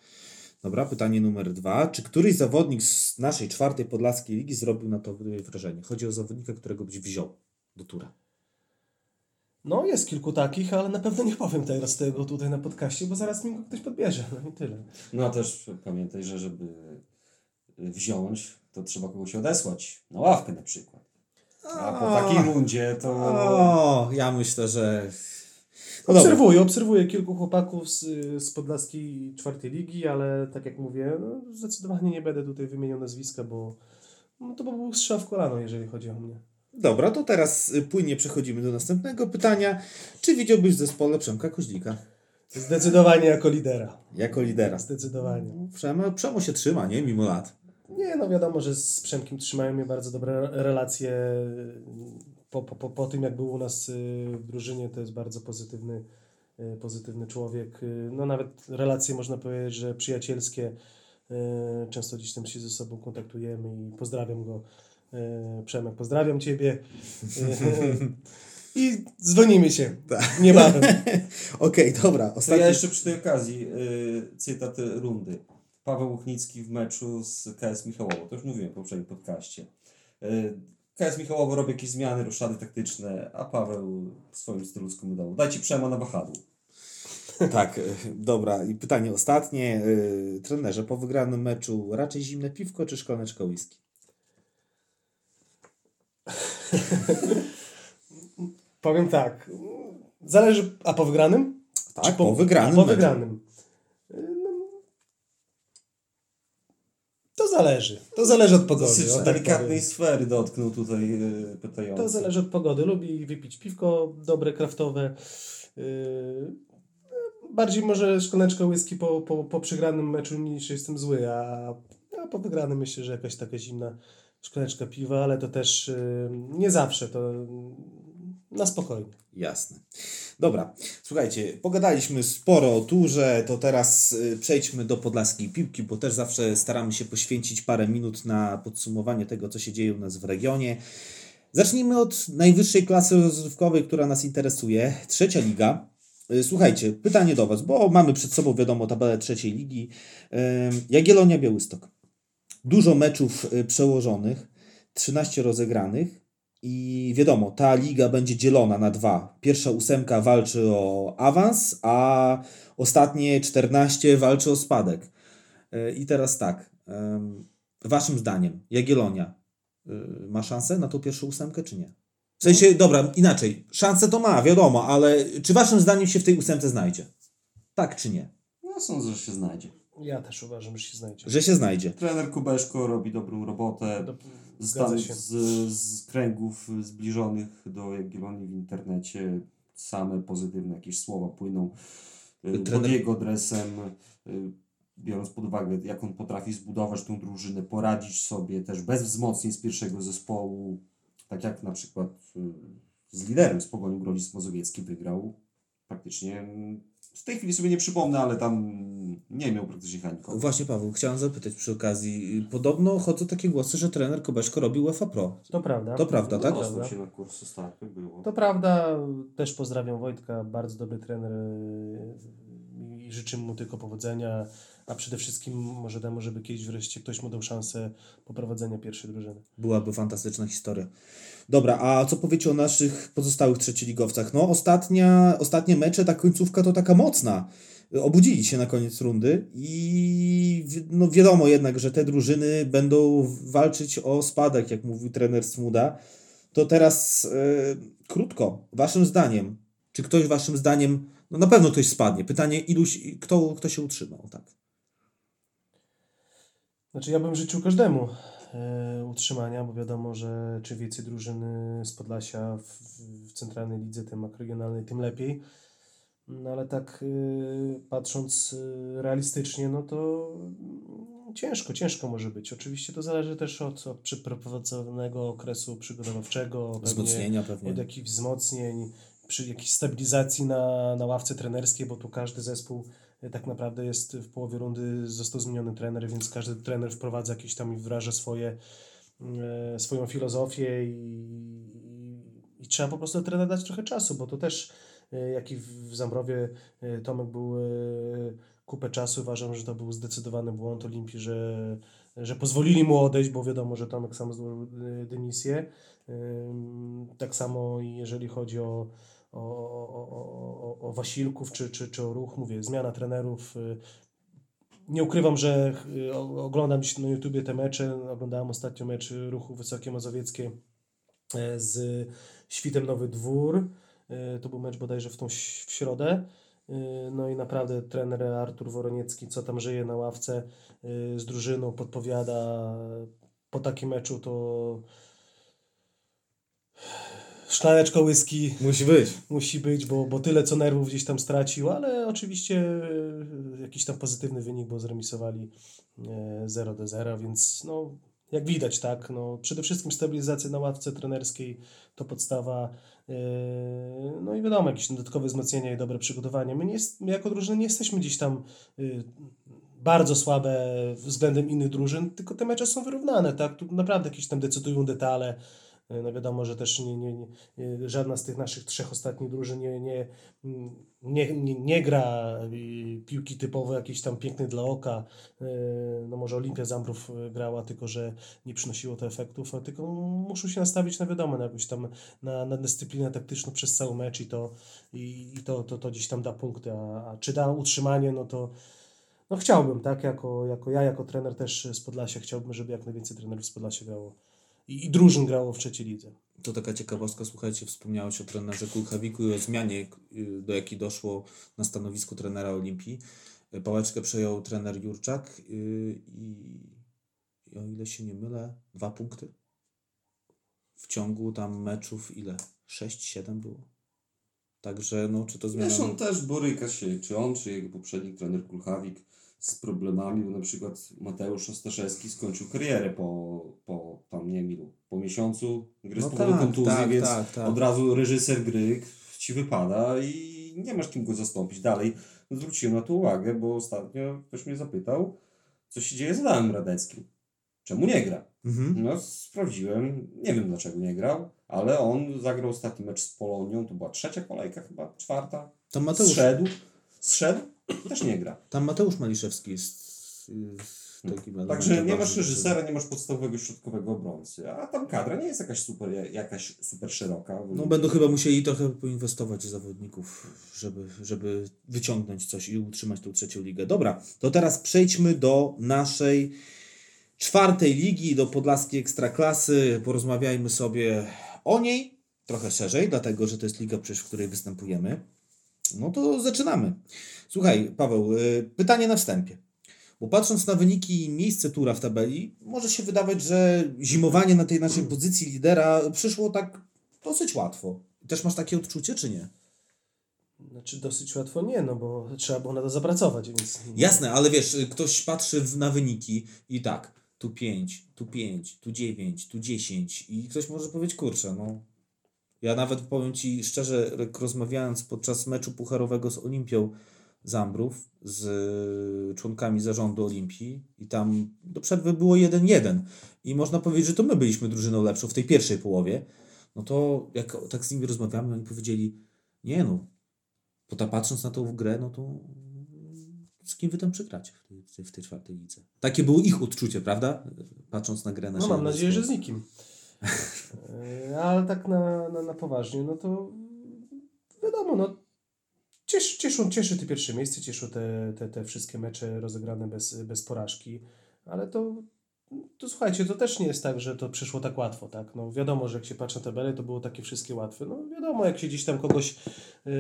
Dobra, pytanie numer dwa. Czy któryś zawodnik z naszej czwartej podlaskiej ligi zrobił na to wrażenie? Chodzi o zawodnika, którego byś wziął do tura. No jest kilku takich, ale na pewno nie powiem teraz tego tutaj na podcaście, bo zaraz mi go ktoś podbierze, no i tyle. No a też pamiętaj, że żeby wziąć, to trzeba kogoś odesłać. Na ławkę na przykład. A po takiej rundzie to... O, ja myślę, że... No dobra. Obserwuję, obserwuję kilku chłopaków z, z Podlaskiej czwartej ligi, ale tak jak mówię, no, zdecydowanie nie będę tutaj wymieniał nazwiska, bo no, to by był strzał w kolano, jeżeli chodzi o mnie. Dobra, to teraz y, płynnie przechodzimy do następnego pytania. Czy widziałbyś w zespole Przemka Koźlika? Zdecydowanie jako lidera. Jako lidera. Zdecydowanie. Przemo, Przemo się trzyma, nie? Mimo lat. Nie, no wiadomo, że z Przemkiem trzymają mnie bardzo dobre relacje. Po, po, po, po tym, jak był u nas y, w drużynie, to jest bardzo pozytywny, y, pozytywny człowiek. Y, No nawet relacje, można powiedzieć, że przyjacielskie. Często gdzieś tam się ze sobą kontaktujemy i pozdrawiam go. Przemek, pozdrawiam Ciebie. [laughs] I dzwonimy się niebawem. [laughs] Okej, dobra. To Ostatni... ja jeszcze przy tej okazji cytat rundy. Paweł Łuchnicki w meczu z KS Michałowo. To już mówiłem w poprzednim podcaście. Y, KS Michałowo robi jakieś zmiany, roszady taktyczne, a Paweł w swoim stylu skomentował. Dajcie Przema na wahadło. [laughs] Tak, y, dobra. I pytanie ostatnie. Y, Trenerze, po wygranym meczu raczej zimne piwko czy szklaneczka whisky? [laughs] Powiem tak. Zależy. A po wygranym? Tak, Czy po, wygranym po meczu. wygranym. Y, no, To zależy. To zależy od pogody. O tak delikatnej sfery dotknął tutaj y, pytający. To zależy od pogody. Lubi wypić piwko dobre, kraftowe. Yy, bardziej może szklaneczka whisky po, po, po przegranym meczu niż jestem zły, a, a po wygranym myślę, że jakaś taka zimna szklaneczka piwa, ale to też yy, nie zawsze. To Na spokojnie. Jasne. Dobra, słuchajcie, pogadaliśmy sporo o turze, to teraz y, przejdźmy do podlaskiej piłki, bo też zawsze staramy się poświęcić parę minut na podsumowanie tego, co się dzieje u nas w regionie. Zacznijmy od najwyższej klasy rozrywkowej, która nas interesuje, trzecia liga. Y, Słuchajcie, pytanie do Was, bo mamy przed sobą, wiadomo, tabelę trzeciej ligi. Ym, Jagiellonia Białystok. Dużo meczów y, przełożonych, 13 rozegranych. I wiadomo, ta liga będzie dzielona na dwa. Pierwsza ósemka walczy o awans, a ostatnie 14 walczy o spadek. E, I teraz tak. Waszym zdaniem, Jagiellonia y, ma szansę na tą pierwszą ósemkę, czy nie? W sensie, dobra, inaczej. Szansę to ma, wiadomo, ale czy waszym zdaniem się w tej ósemce znajdzie? Tak czy nie? Ja sądzę, że się znajdzie. Ja też uważam, że się znajdzie. Że się znajdzie. Trener Kubeszko robi dobrą robotę. Do- Z, Zgadza się. z, z kręgów zbliżonych do Jagiellonii w internecie same pozytywne jakieś słowa płyną y, pod Trener- jego adresem, y, biorąc pod uwagę jak on potrafi zbudować tą drużynę, poradzić sobie też bez wzmocnień z pierwszego zespołu, tak jak na przykład y, z liderem z Pogonią Grodzisk Mazowiecki wygrał praktycznie, mm, w tej chwili sobie nie przypomnę, ale tam nie miał praktycznie nikogo. Właśnie, Paweł, chciałem zapytać przy okazji. Podobno chodzą takie głosy, że trener Kobeszko robi UEFA Pro. To prawda. To prawda, tak? Dostał prawda. się na kursy było. To prawda, też pozdrawiam Wojtka, bardzo dobry trener yy, i życzę mu tylko powodzenia, a przede wszystkim może temu, żeby kiedyś wreszcie ktoś mu dał szansę poprowadzenia pierwszej drużyny. Byłaby fantastyczna historia. Dobra, a co powiecie o naszych pozostałych trzecioligowcach? No, ostatnia, ostatnie mecze, ta końcówka to taka mocna. Obudzili się na koniec rundy i no wiadomo jednak, że te drużyny będą walczyć o spadek, jak mówił trener Smuda. To teraz e, krótko, waszym zdaniem, czy ktoś waszym zdaniem, no na pewno ktoś spadnie. Pytanie, iluś, kto, kto się utrzymał, tak? Znaczy ja bym życzył każdemu e, utrzymania, bo wiadomo, że czym więcej drużyny z Podlasia w, w centralnej lidze, tym makroregionalnej, tym lepiej. No ale tak e, patrząc e, realistycznie, no to ciężko, ciężko może być. Oczywiście to zależy też od, od przeprowadzonego okresu przygotowawczego, pewnie Wzmocnienia pewnie. od jakichś wzmocnień, przy jakiejś stabilizacji na, na ławce trenerskiej, bo tu każdy zespół e, tak naprawdę jest w połowie rundy, został zmieniony trener, więc każdy trener wprowadza jakieś tam i wdraża swoje, e, swoją filozofię i, i, i trzeba po prostu trener dać trochę czasu, bo to też jak i w Zambrowie e, Tomek był e, kupę czasu, uważam, że to był zdecydowany błąd Olimpii, że, że pozwolili mu odejść, bo wiadomo, że Tomek sam złożył e, dymisję. Ym, Tak samo jeżeli chodzi o, o, o, o, o, Wasilków czy, czy, czy o ruch, mówię, zmiana trenerów. Nie ukrywam, że oglądam się na YouTubie te mecze. Oglądałem ostatnio mecz ruchu Wysokie Mazowieckie e, z Świtem Nowy Dwór. E, To był mecz bodajże w tą w środę. E, No i naprawdę trener Artur Woroniecki, co tam żyje na ławce e, z drużyną, podpowiada. Po takim meczu to szklaneczka whisky Musi być. musi być, bo, bo tyle co nerwów gdzieś tam stracił, ale oczywiście jakiś tam pozytywny wynik, bo zremisowali e, 0 do 0, więc no jak widać, tak, no przede wszystkim stabilizacja na ławce trenerskiej to podstawa, no i wiadomo, jakieś dodatkowe wzmocnienia i dobre przygotowanie. My, nie my jako drużyna nie jesteśmy gdzieś tam e, bardzo słabe względem innych drużyn, tylko te mecze są wyrównane, tak, tu naprawdę jakieś tam decydują detale, no wiadomo, że też nie, nie, nie, nie- żadna z tych naszych trzech ostatnich drużyn nie, nie, nie, nie, nie gra y, piłki typowo jakiejś tam pięknej dla oka. No może Olimpia Zambrów grała, tylko że nie przynosiło to efektów, a tylko muszą się nastawić na wiadomo, na jakąś tam na, na dyscyplinę taktyczną przez cały mecz i to, i, i to, to, to gdzieś tam da punkty, a, a czy da utrzymanie, no to no chciałbym, tak, jako, jako ja, jako trener też z Podlasia chciałbym, żeby jak najwięcej trenerów z Podlasia grało i, i drużyn grało w trzeciej lidze. To taka ciekawostka, słuchajcie, wspomniałeś o trenerze Kulchawiku i o zmianie, y, do jakiej doszło na stanowisku trenera Olimpii. Y, Pałeczkę przejął trener Jurczak y, i, i o ile się nie mylę, dwa punkty. W ciągu tam meczów ile? 6-7 było. Także no, czy to zmiana... Zresztą też boryka się, czy on, czy jego poprzednik trener Kulchawik z problemami, bo na przykład Mateusz Ostaszewski skończył karierę po, po tam nie wiem po miesiącu gry No z powodu tak, kontuzji, tak, więc tak, tak. od razu reżyser gry ci wypada i nie masz kim go zastąpić. Dalej zwróciłem na to uwagę, bo ostatnio ktoś mnie zapytał, co się dzieje z Adamem Radeckim. Czemu nie gra? Mhm. No, sprawdziłem, nie wiem dlaczego nie grał, ale on zagrał ostatni mecz z Polonią, to była trzecia kolejka chyba, czwarta. Tam Mateusz, Zszedł, zszedł i też nie gra. tam Mateusz Maliszewski jest takim elementem Także nie masz reżysera, nie masz podstawowego środkowego obrońcy, a tam kadra nie jest jakaś super, jakaś super szeroka. No będą chyba musieli trochę poinwestować w zawodników, żeby, żeby wyciągnąć coś i utrzymać tą trzecią ligę. Dobra, to teraz przejdźmy do naszej czwartej ligi, do Podlaskiej Ekstraklasy. Porozmawiajmy sobie o niej trochę szerzej, dlatego że to jest liga, przecież w której występujemy. No to zaczynamy. Słuchaj, Paweł, y, pytanie na wstępie. Bo patrząc na wyniki i miejsce tura w tabeli, może się wydawać, że zimowanie na tej naszej pozycji lidera przyszło tak dosyć łatwo. Też masz takie odczucie, czy nie? Znaczy dosyć łatwo nie, no bo trzeba było na to zapracować, więc... Jasne, ale wiesz, y, ktoś patrzy na wyniki i tak, tu 5, tu 5, tu 9, tu 10 i ktoś może powiedzieć, kurczę, no. Ja nawet powiem Ci szczerze, rozmawiając podczas meczu pucharowego z Olimpią Zambrów, z y, członkami zarządu Olimpii i tam do przerwy było 1-1 i można powiedzieć, że to my byliśmy drużyną lepszą w tej pierwszej połowie, no to jak tak z nimi rozmawiamy, oni powiedzieli, nie no, bo ta patrząc na tą grę, no to z kim wy tam przegracie w tej, w tej, czwartej lidze. Takie było ich odczucie, prawda? Patrząc na grę No naszego mam nadzieję, że z nikim. E, Ale tak na, na, na poważnie, no to wiadomo, no cieszy, cieszą, cieszy te pierwsze miejsce, cieszą te, te, te wszystkie mecze rozegrane bez, bez porażki, ale to, to słuchajcie, to też nie jest tak, że to przyszło tak łatwo, tak? No wiadomo, że jak się patrzy na tabelę, to było takie wszystkie łatwe. No wiadomo, jak się gdzieś tam kogoś yy,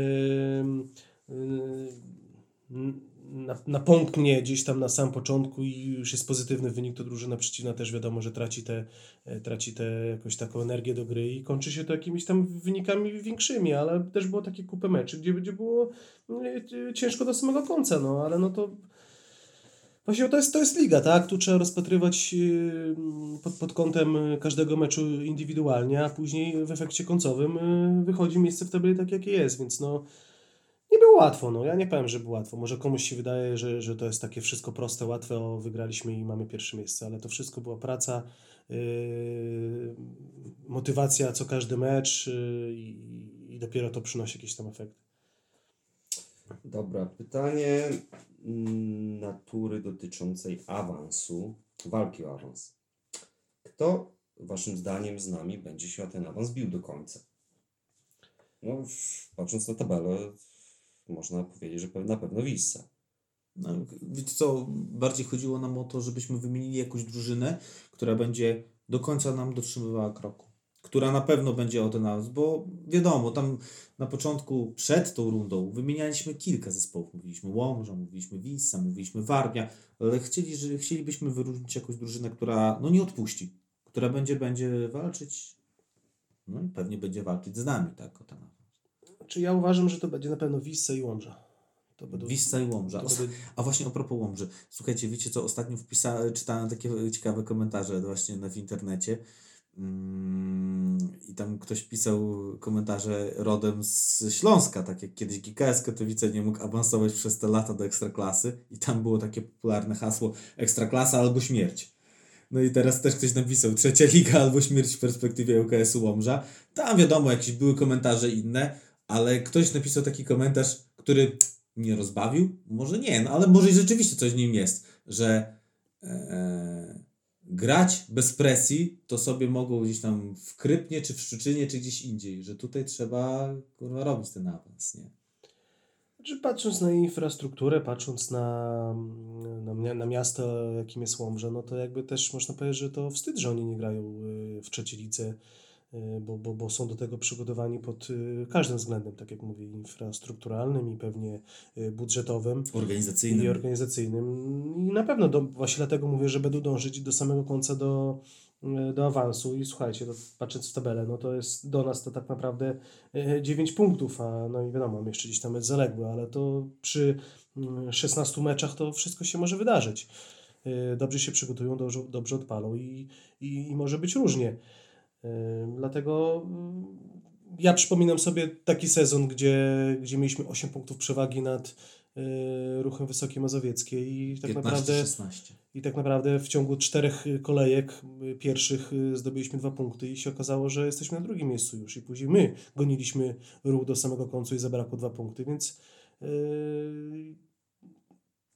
yy, napąknie gdzieś tam na sam początku i już jest pozytywny wynik, to drużyna przeciwna też wiadomo, że traci te, e, traci te jakąś taką energię do gry i kończy się to jakimiś tam wynikami większymi, ale też było takie kupę meczy, gdzie, gdzie było e, ciężko do samego końca, no ale no to Właśnie to jest, to jest liga, tak? Tu trzeba rozpatrywać pod, pod kątem każdego meczu indywidualnie, a później w efekcie końcowym wychodzi miejsce w tabeli tak, jakie jest, więc no nie było łatwo, no ja nie powiem, że było łatwo. Może komuś się wydaje, że, że to jest takie wszystko proste, łatwe, o wygraliśmy i mamy pierwsze miejsce, ale to wszystko była praca, yy, motywacja co każdy mecz yy, i, dopiero to przynosi jakieś tam efekty. Dobra, pytanie mm, natury dotyczącej awansu, walki o awans. Kto waszym zdaniem z nami będzie się o ten awans bił do końca? No, patrząc na tabelę, można powiedzieć, że na pewno Wissa. No, wiecie co, bardziej chodziło nam o to, żebyśmy wymienili jakąś drużynę, która będzie do końca nam dotrzymywała kroku. Która na pewno będzie o ten awans, bo wiadomo, tam na początku, przed tą rundą, wymienialiśmy kilka zespołów. Mówiliśmy Łomża, mówiliśmy Wissa, mówiliśmy Warmia, ale chcieli, że, chcielibyśmy wyróżnić jakąś drużynę, która no nie odpuści, która będzie, będzie walczyć, no i pewnie będzie walczyć z nami, tak, o ten awans. Czy ja uważam, że to będzie na pewno Wissa i Łomża. To będą, i Łomża. będą- A właśnie a propos Łomży. Słuchajcie, wiecie co, ostatnio wpisałem, czytałem takie ciekawe komentarze właśnie w internecie mm, i tam ktoś pisał komentarze rodem z Śląska, tak jak kiedyś GKS Katowice nie mógł awansować przez te lata do Ekstraklasy i tam było takie popularne hasło Ekstraklasa albo śmierć. No i teraz też ktoś napisał trzecia liga albo śmierć w perspektywie UKS-u Łomża. Tam wiadomo, jakieś były komentarze inne, ale ktoś napisał taki komentarz, który mnie rozbawił? Może nie, no ale może rzeczywiście coś w nim jest, że e, grać bez presji to sobie mogą gdzieś tam w Krypnie, czy w Szczuczynie, czy gdzieś indziej, że tutaj trzeba kurwa robić ten awans, nie? Znaczy, patrząc na infrastrukturę, patrząc na, na, na miasto, jakim jest Łomża, no to jakby też można powiedzieć, że to wstyd, że oni nie grają y, w trzeciej bo, bo, bo są do tego przygotowani pod y, każdym względem, tak jak mówię, infrastrukturalnym i pewnie y, budżetowym i Organizacyjny. organizacyjnym. I na pewno do, właśnie dlatego mówię, że będą dążyć do samego końca do, y, do awansu. I słuchajcie, to patrząc w tabelę, no to jest do nas to tak naprawdę y, 9 punktów, a no i wiadomo, jeszcze gdzieś tam mecz zaległy, ale to przy mm, 16 meczach, to wszystko się może wydarzyć. Y, Dobrze się przygotują, dobrze, dobrze odpalą i, i, i może być różnie. Dlatego mm, ja przypominam sobie taki sezon, gdzie, gdzie mieliśmy 8 punktów przewagi nad y, ruchem Wysokie Mazowieckie i tak naprawdę 15-16. i tak naprawdę w ciągu czterech y, kolejek y, pierwszych zdobyliśmy dwa punkty i się okazało, że jesteśmy na drugim miejscu już i później my goniliśmy ruch do samego końca i zabrakło dwa punkty, więc yy,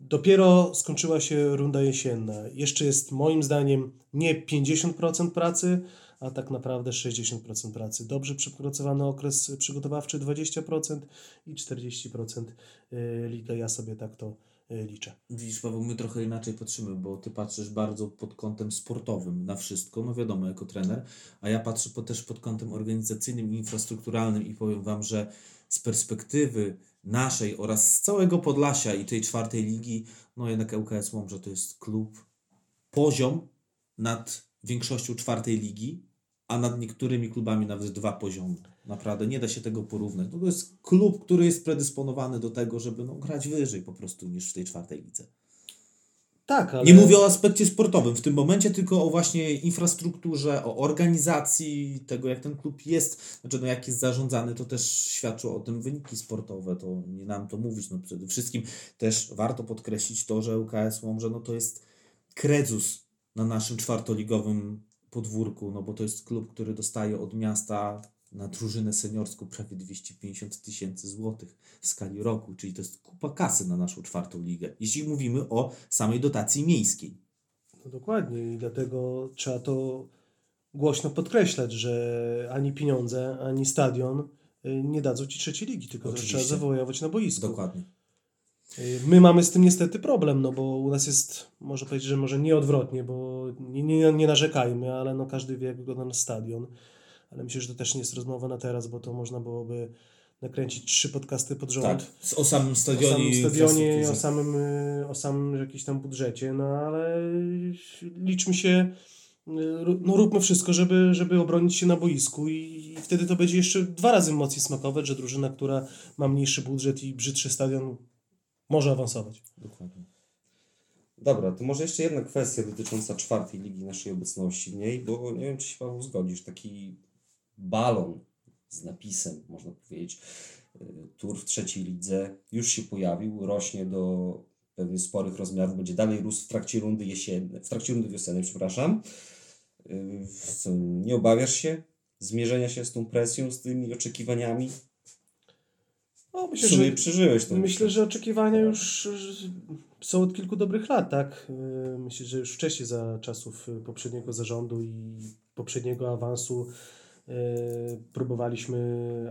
dopiero skończyła się runda jesienna. Jeszcze jest moim zdaniem nie 50% pracy, a tak naprawdę 60% pracy. Dobrze przepracowany okres przygotowawczy 20% i 40% y, liga. Ja sobie tak to y, liczę. Widzisz, Paweł, my trochę inaczej patrzymy, bo ty patrzysz bardzo pod kątem sportowym na wszystko, no wiadomo, jako trener, a ja patrzę po, też pod kątem organizacyjnym i infrastrukturalnym i powiem Wam, że z perspektywy naszej oraz z całego Podlasia i tej czwartej ligi, no jednak ŁKS Łomża to jest klub poziom nad większością czwartej ligi, a nad niektórymi klubami nawet dwa poziomy. Naprawdę nie da się tego porównać. No to jest klub, który jest predysponowany do tego, żeby no, grać wyżej po prostu niż w tej czwartej lidze. Tak, ale... Nie mówię o aspekcie sportowym w tym momencie, tylko o właśnie infrastrukturze, o organizacji tego, jak ten klub jest, znaczy no jak jest zarządzany, to też świadczą o tym wyniki sportowe, to nie nam to mówić, no przede wszystkim też warto podkreślić to, że ŁKS Łomże, no to jest krezus na naszym czwartoligowym podwórku, no bo to jest klub, który dostaje od miasta na drużynę seniorską prawie 250 tysięcy złotych w skali roku, czyli to jest kupa kasy na naszą czwartą ligę, jeśli mówimy o samej dotacji miejskiej. No dokładnie i dlatego trzeba to głośno podkreślać, że ani pieniądze, ani stadion y, nie dadzą ci trzeciej ligi, tylko trzeba zawojować na boisku. Dokładnie. Y, My mamy z tym niestety problem, no bo u nas jest, może powiedzieć, że może nie odwrotnie, bo nie, nie, nie narzekajmy, ale no każdy wie, jak wygląda nasz stadion. Ale myślę, że to też nie jest rozmowa na teraz, bo to można byłoby nakręcić trzy podcasty pod rząd. Tak, o samym o stadionie. samym i stadionie, o samym, y, o samym jakimś tam budżecie, no ale liczmy się, y, no róbmy wszystko, żeby, żeby obronić się na boisku i, i wtedy to będzie jeszcze dwa razy mocniej smakować, że drużyna, która ma mniejszy budżet i brzydszy stadion może awansować. Dokładnie. Dobra, to może jeszcze jedna kwestia dotycząca czwartej ligi, naszej obecności w niej, bo nie wiem, czy się Paweł zgodzisz, taki balon z napisem, można powiedzieć, y, tur w trzeciej lidze już się pojawił, rośnie do pewnie sporych rozmiarów, będzie dalej rósł w trakcie rundy jesiennej, w trakcie rundy wiosennej, przepraszam. Y, nie obawiasz się zmierzenia się z tą presją, z tymi oczekiwaniami? No, W myślę, sumie że, przeżyłeś to. myślę, że oczekiwania już są od kilku dobrych lat, tak? Y, Myślę, że już wcześniej za czasów y, poprzedniego zarządu i poprzedniego awansu y, próbowaliśmy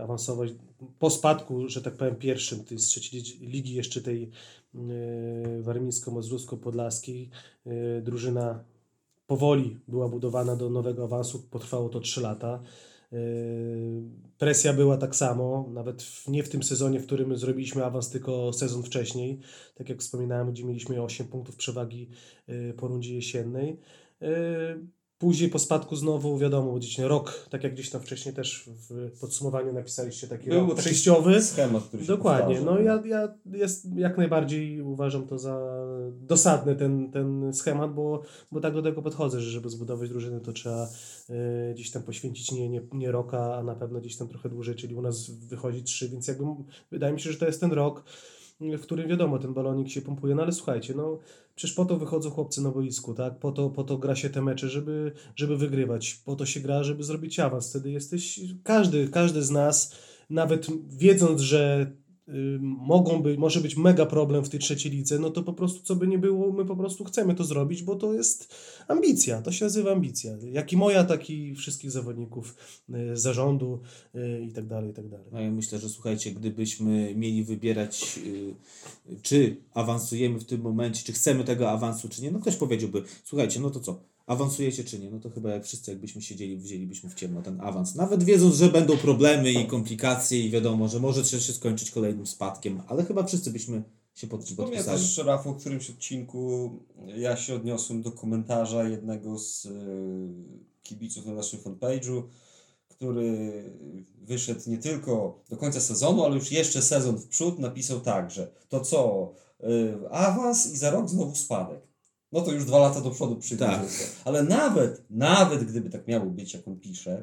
awansować po spadku, że tak powiem, pierwszym tej z trzeciej ligi, jeszcze tej warmińsko-mazursko-podlaskiej. Drużyna powoli była budowana do nowego awansu, potrwało to 3 lata. Yy, Presja była tak samo, nawet w, nie w tym sezonie, w którym zrobiliśmy awans, tylko sezon wcześniej. Tak jak wspominałem, gdzie mieliśmy 8 punktów przewagi yy, po rundzie jesiennej. Yy, Później po spadku znowu, wiadomo, będziecie rok, tak jak gdzieś tam wcześniej też w podsumowaniu napisaliście taki Był rok taki przejściowy. schemat, który się Dokładnie. powtarza. No ja, ja jest, jak najbardziej uważam to za dosadny ten, ten schemat, bo, bo tak do tego podchodzę, że żeby zbudować drużynę, to trzeba y, gdzieś tam poświęcić nie, nie, nie roka, a na pewno gdzieś tam trochę dłużej, czyli u nas wychodzi trzy, więc jakby wydaje mi się, że to jest ten rok, y, w którym wiadomo, ten balonik się pompuje, no ale słuchajcie, no przecież po to wychodzą chłopcy na boisku, tak? Po to, po to gra się te mecze, żeby, żeby wygrywać. Po to się gra, żeby zrobić awans. Wtedy jesteś, każdy, każdy z nas, nawet wiedząc, że mogą być, może być mega problem w tej trzeciej lidze, no to po prostu co by nie było, my po prostu chcemy to zrobić, bo to jest ambicja, to się nazywa ambicja. Jak i moja, tak i wszystkich zawodników y, zarządu y, i tak dalej, i tak dalej. No ja myślę, że słuchajcie, gdybyśmy mieli wybierać, y, czy awansujemy w tym momencie, czy chcemy tego awansu, czy nie, no ktoś powiedziałby, słuchajcie, no to co, awansujecie czy nie, no to chyba jak wszyscy jakbyśmy siedzieli, wzięlibyśmy w ciemno ten awans. Nawet wiedząc, że będą problemy i komplikacje i wiadomo, że może to się skończyć kolejnym spadkiem, ale chyba wszyscy byśmy się pod podpisali. Pamiętasz, Rafał, w którymś odcinku ja się odniosłem do komentarza jednego z y, kibiców na naszym fanpage'u, który wyszedł nie tylko do końca sezonu, ale już jeszcze sezon w przód, napisał tak, że to co, y, awans i za rok znowu spadek. No to już dwa lata do przodu przyjdzie. Tak. Ale nawet, nawet gdyby tak miało być, jak on pisze,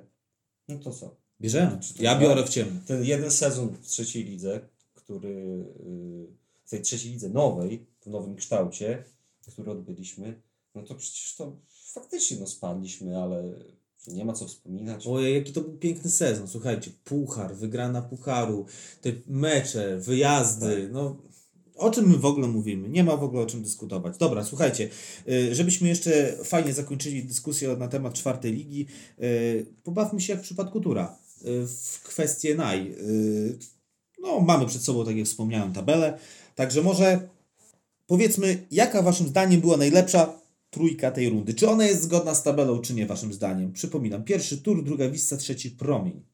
no to co? Bierzemy. To Ja biorę w ciemno. Ten jeden sezon w trzeciej lidze, który y, w tej trzeciej lidze nowej, w nowym kształcie, który odbyliśmy, no to przecież to faktycznie no spadliśmy, ale nie ma co wspominać. Ojej, jaki to był piękny sezon. Słuchajcie, puchar, wygrana pucharu, te mecze, wyjazdy, Tak. no o czym my w ogóle mówimy? Nie ma w ogóle o czym dyskutować. Dobra, słuchajcie, y, żebyśmy jeszcze fajnie zakończyli dyskusję na temat czwartej ligi, y, pobawmy się jak w przypadku Tura y, w kwestię naj. No, mamy przed sobą, tak jak wspomniałem, tabelę, także może powiedzmy, jaka waszym zdaniem była najlepsza trójka tej rundy? Czy ona jest zgodna z tabelą, czy nie, waszym zdaniem? Przypominam, pierwszy tur, druga Wissa, trzeci promień.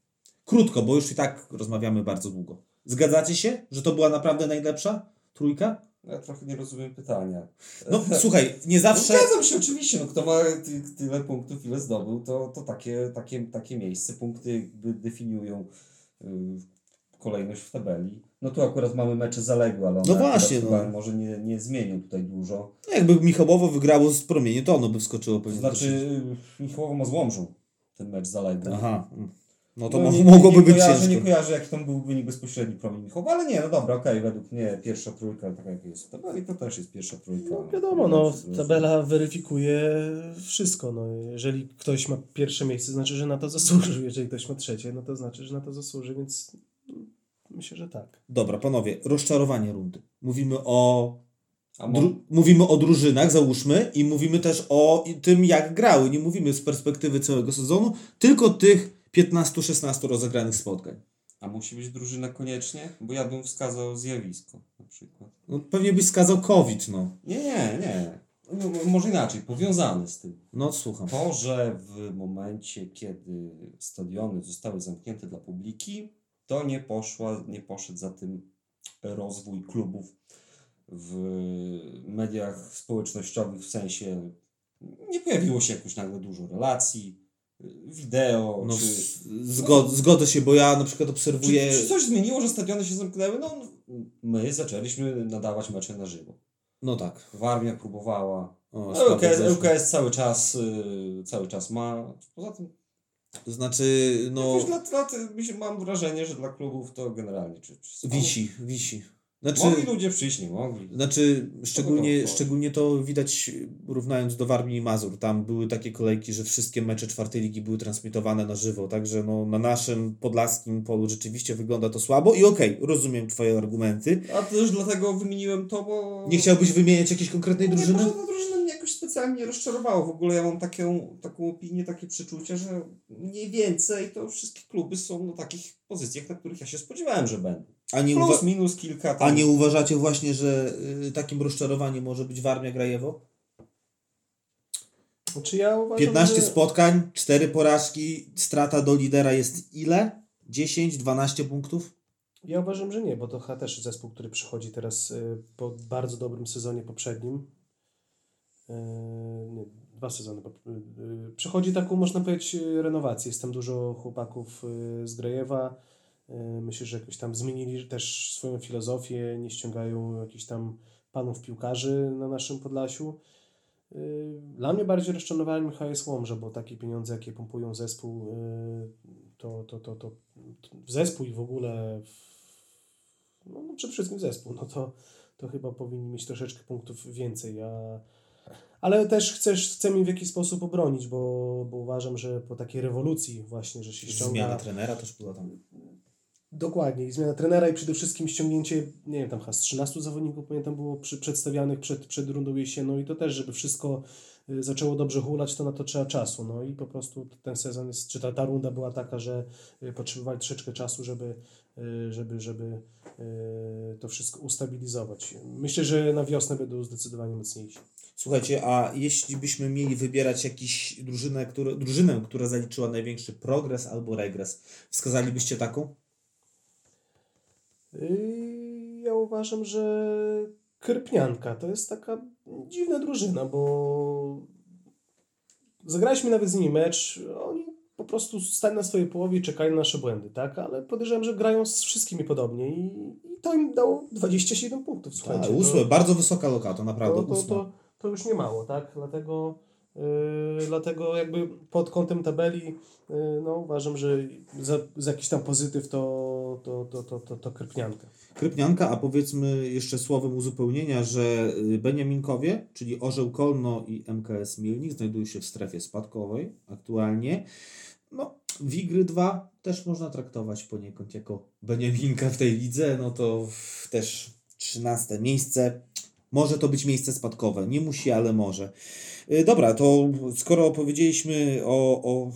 Krótko, bo już i tak rozmawiamy bardzo długo. Zgadzacie się, że to była naprawdę najlepsza trójka? Ja trochę nie rozumiem pytania. No słuchaj, nie zawsze... No, zgadzam się oczywiście, no kto ma ty, tyle punktów, ile zdobył, to, to takie, takie, takie miejsce, punkty jakby definiują y, kolejność w tabeli. No tu akurat mamy mecze zaległe, ale one No właśnie, no. może nie, nie zmienią tutaj dużo. No, jakby Michałowo wygrało z promieniem, to ono by wskoczyło To pewnie. znaczy Michałowo ma z Łomżą ten mecz zaległy. Aha. No to No, nie, mogłoby nie być kojarzę, ciężko. Nie kojarzę, jaki tam był wynik bezpośredni promień Michałowa, ale nie, no dobra, okej, według mnie pierwsza trójka, taka jak jest w tabeli, to też jest pierwsza trójka. No, wiadomo, no, tabela weryfikuje wszystko. No. Jeżeli ktoś ma pierwsze miejsce, znaczy, że na to zasłużył. Jeżeli ktoś ma trzecie, no to znaczy, że na to zasłuży, więc myślę, że tak. Dobra, panowie, rozczarowanie rundy. Mówimy o mówimy o drużynach, załóżmy, i mówimy też o tym, jak grały. Nie mówimy z perspektywy całego sezonu, tylko tych 15-16 rozegranych spotkań. A musi być drużyna koniecznie? Bo ja bym wskazał zjawisko na przykład. No, pewnie byś skazał COVID, no. Nie, nie, nie. No, no, może inaczej, powiązane z tym. No, słucham. To, że w momencie, kiedy stadiony zostały zamknięte dla publiki, to nie, poszła, nie poszedł za tym rozwój klubów w mediach społecznościowych, w sensie nie pojawiło się jakoś nagle dużo relacji, wideo, No, czy, zgod- zgodzę się, bo ja na przykład czy, obserwuję. czy coś zmieniło, że stadiony się zamknęły? No, my zaczęliśmy nadawać mecze na żywo. No tak. Warmia próbowała. O, No, LKS. LKS cały czas, y, cały czas ma. Poza tym To znaczy, no, Jakoś dla, dla, ty- mi się- mam wrażenie, że dla klubów to generalnie czy, czy wisi, wisi. Znaczy, Mogli ludzie przyjść, nie mogli. Znaczy, szczególnie, to- szczególnie to widać równując do Warmii i Mazur. Tam były takie kolejki, że wszystkie mecze czwartej ligi były transmitowane na żywo, także no, na naszym podlaskim polu rzeczywiście wygląda to słabo i okej, rozumiem Twoje argumenty. A też dlatego wymieniłem to, bo... Nie chciałbyś wymieniać jakiejś konkretnej Nie, drużyny? bo żadna drużyna mnie jakoś specjalnie nie rozczarowało. W ogóle ja mam taką, taką opinię, takie przeczucie, że mniej więcej to wszystkie kluby są na takich pozycjach, na których ja się spodziewałem, że będą. A nie, Plus, uwa- minus kilka a tam. nie uważacie właśnie, że y, takim rozczarowaniem może być Warmia Grajewo? Znaczy ja uważam, 15 że... spotkań, 4 porażki, strata do lidera jest ile? 10, 12 punktów? Ja uważam, że nie, bo to chyba też zespół, który przychodzi teraz y, po bardzo dobrym sezonie poprzednim. Y, nie, dwa sezony. y, Przechodzi taką, można powiedzieć, y, renowację. Jest tam dużo chłopaków z Grejewa. Myślę, że jakoś tam zmienili też swoją filozofię, nie ściągają jakichś tam panów piłkarzy na naszym Podlasiu. Dla mnie bardziej rozczarowaniem chyba jest Łomża, bo takie pieniądze, jakie pompują zespół, to, to, to, to w zespół i w ogóle w, no, no przede wszystkim zespół, no to, to chyba powinni mieć troszeczkę punktów więcej. A, ale też chcesz, chcę mi w jakiś sposób obronić, bo, bo uważam, że po takiej rewolucji właśnie, że się ściąga... Zmiana trenera też była tam. Dokładnie. I zmiana trenera i przede wszystkim ściągnięcie, nie wiem, tam chyba z 13 zawodników pamiętam było przy, przedstawianych przed, przed rundą jesienną i to też, żeby wszystko y, zaczęło dobrze hulać, to na to trzeba czasu. No i po prostu ten sezon jest, czy ta, ta runda była taka, że y, potrzebowali troszeczkę czasu, żeby, żeby, żeby y, to wszystko ustabilizować. Myślę, że na wiosnę będą zdecydowanie mocniejsi. Słuchajcie, a jeśli byśmy mieli wybierać jakąś drużynę, która, drużynę, która zaliczyła największy progres albo regres, wskazalibyście taką? Yy, Ja uważam, że Krpnianka to jest taka dziwna drużyna, bo zagraliśmy nawet z nimi mecz. Oni po prostu stali na swojej połowie i czekali na nasze błędy, tak? Ale podejrzewam, że grają z wszystkimi podobnie i, i to im dało 27 punktów, słuchajcie. A, to- ósme, bardzo wysoka lokata, naprawdę. to, to, to, to już nie mało, tak? Dlatego, yy, dlatego jakby pod kątem tabeli yy, no, uważam, że za, za jakiś tam pozytyw to, to, to, to, to, to krypnianka. Krypnianka, a powiedzmy jeszcze słowem uzupełnienia, że y, Beniaminkowie, czyli Orzeł Kolno i MKS Mielnik znajdują się w strefie spadkowej aktualnie. No, Wigry 2 też można traktować poniekąd jako Beniaminka w tej lidze, no to też 13 miejsce. Może to być miejsce spadkowe, nie musi, ale może. Y, Dobra, to skoro opowiedzieliśmy o, o...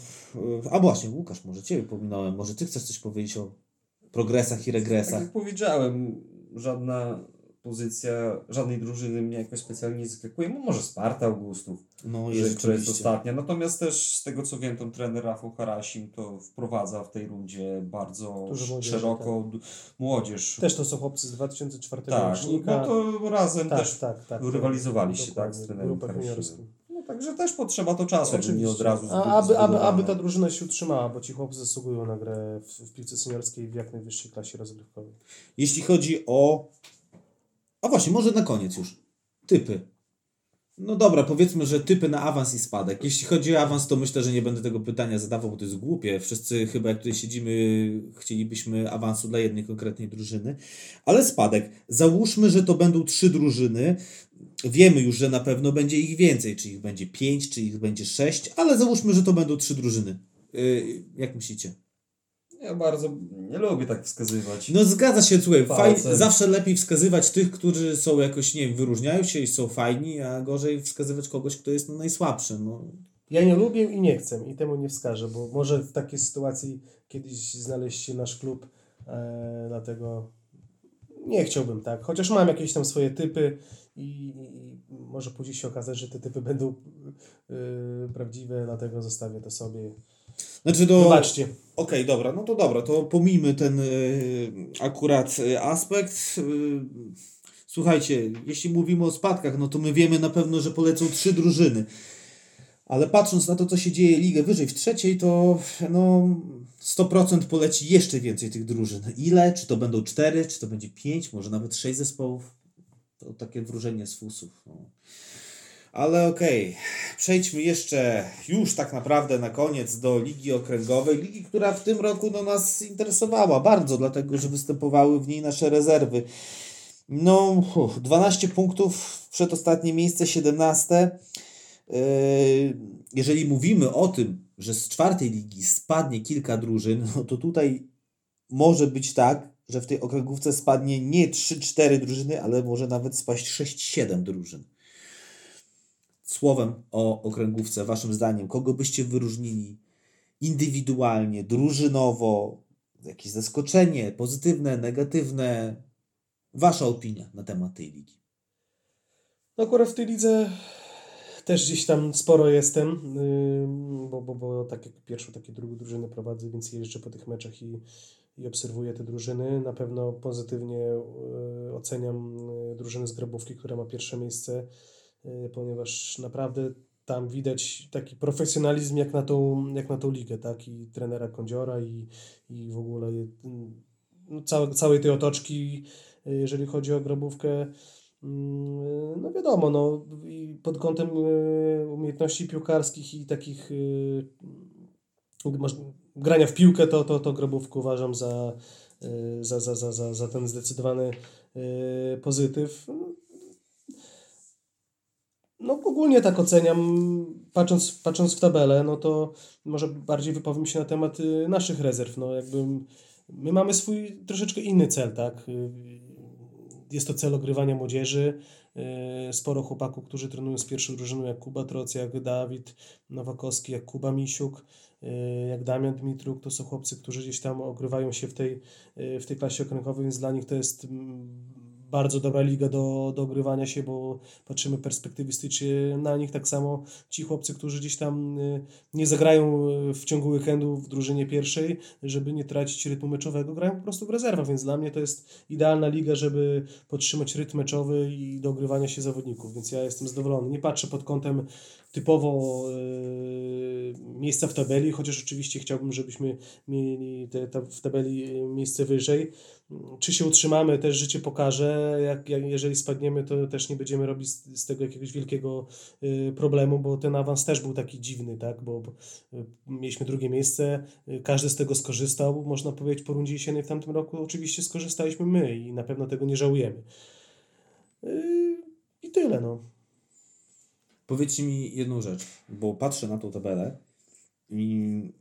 y, A właśnie, Łukasz, może Ciebie pominąłem, może Ty chcesz coś powiedzieć o progresach i Tak regresach? jak powiedziałem, żadna pozycja, żadnej drużyny mnie jakoś specjalnie nie zaskakuje. Może Sparta Augustów, No, że, która jest ostatnia. Natomiast też z tego co wiem, to trener Rafał Harasim to wprowadza w tej rundzie bardzo Dużo młodzieży, szeroko d- młodzież. Też to są chłopcy z 2004 tak, rocznika. no to razem tak, też tak, tak. tak, Dokładnie, z w trenerem grupach Harasimem. No także też potrzeba to czasu, żeby nie Oczywiście. od razu A, aby, aby, aby ta drużyna się utrzymała, bo ci chłopcy zasługują na grę w, w piłce seniorskiej w jak najwyższej klasie rozgrywkowej. Jeśli chodzi o. A właśnie, może na koniec już. Typy. No dobra, powiedzmy, że typy na awans i spadek. Jeśli chodzi o awans, to myślę, że nie będę tego pytania zadawał, bo to jest głupie. Wszyscy chyba, jak tutaj siedzimy, chcielibyśmy awansu dla jednej konkretnej drużyny. Ale spadek. Załóżmy, że to będą trzy drużyny. Wiemy już, że na pewno będzie ich więcej. Czy ich będzie pięć, czy ich będzie sześć, ale załóżmy, że to będą trzy drużyny. Yy, jak myślicie? Ja bardzo nie lubię tak wskazywać. No zgadza się, słuchaj, faj, zawsze lepiej wskazywać tych, którzy są jakoś, nie wiem, wyróżniają się i są fajni, a gorzej wskazywać kogoś, kto jest no, najsłabszy. No. Ja nie lubię i nie chcę i temu nie wskażę, bo może w takiej sytuacji kiedyś znaleźć się nasz klub, e, dlatego nie chciałbym tak. Chociaż mam jakieś tam swoje typy i, i może później się okazać, że te typy będą e, prawdziwe, dlatego zostawię to sobie. Znaczy to... Wybaczcie. Okej, dobra, no to dobra, to pomijmy ten y, akurat y, aspekt. Y, słuchajcie, jeśli mówimy o spadkach, no to my wiemy na pewno, że polecą trzy drużyny. Ale patrząc na to, co się dzieje ligę wyżej w trzeciej, to no 100% poleci jeszcze więcej tych drużyn. Ile? Czy to będą cztery, czy to będzie pięć, może nawet sześć zespołów? To takie wróżenie z fusów. No. Ale okej, przejdźmy jeszcze już tak naprawdę na koniec do Ligi Okręgowej. Ligi, która w tym roku no, nas interesowała bardzo, dlatego że występowały w niej nasze rezerwy. No, uff, 12 punktów, przedostatnie miejsce 17. Yy, Jeżeli mówimy o tym, że z czwartej ligi spadnie kilka drużyn, no to tutaj może być tak, że w tej okręgówce spadnie nie 3-4 drużyny, ale może nawet spaść 6-7 drużyn słowem o okręgówce, waszym zdaniem, kogo byście wyróżnili indywidualnie, drużynowo, jakieś zaskoczenie, pozytywne, negatywne? Wasza opinia na temat tej ligi. No akurat w tej lidze też gdzieś tam sporo jestem, bo, bo, bo tak jak pierwszą, tak i drugą drużynę prowadzę, więc jeżdżę po tych meczach i, i obserwuję te drużyny. Na pewno pozytywnie y, oceniam y, drużynę z Grabówki, która ma pierwsze miejsce, ponieważ naprawdę tam widać taki profesjonalizm jak na tą, jak na tą ligę, tak? I trenera Kądziora i, i w ogóle y, no, całe, całej tej otoczki, y, jeżeli chodzi o Grabówkę. Mm, No wiadomo, no, pod kątem y, umiejętności piłkarskich i takich y, grania w piłkę, to, to, to Grabówkę uważam za, y, za, za, za, za, za ten zdecydowany y, pozytyw. No ogólnie tak oceniam, patrząc, patrząc w tabelę, no to może bardziej wypowiem się na temat y, naszych rezerw. No jakby my mamy swój troszeczkę inny cel, tak? Y, Jest to cel ogrywania młodzieży. Y, Sporo chłopaków, którzy trenują z pierwszą drużyną, jak Kuba Troc, jak Dawid Nowakowski, jak Kuba Misiuk, jak Damian Dmitruk, to są chłopcy, którzy gdzieś tam ogrywają się w tej, w tej klasie okręgowej, więc dla nich to jest mm, bardzo dobra liga do, do ogrywania się, bo patrzymy perspektywistycznie na nich. Tak samo ci chłopcy, którzy gdzieś tam y, nie zagrają y, w ciągu weekendu w drużynie pierwszej, żeby nie tracić rytmu meczowego, grają po prostu w rezerwach, więc dla mnie to jest idealna liga, żeby podtrzymać rytm meczowy i do ogrywania się zawodników, więc ja jestem zadowolony. Nie patrzę pod kątem typowo y, miejsca w tabeli, chociaż oczywiście chciałbym, żebyśmy mieli te, ta, w tabeli miejsce wyżej. Czy się utrzymamy, też życie pokaże. Jak, jeżeli spadniemy, to też nie będziemy robić z, z tego jakiegoś wielkiego y, problemu, bo ten awans też był taki dziwny, tak? Bo, bo y, mieliśmy drugie miejsce, y, każdy z tego skorzystał, można powiedzieć, po rundzie jesiennej w tamtym roku. Oczywiście skorzystaliśmy my i na pewno tego nie żałujemy. Y, I tyle, no. Powiedzcie mi jedną rzecz, bo patrzę na tą tabelę i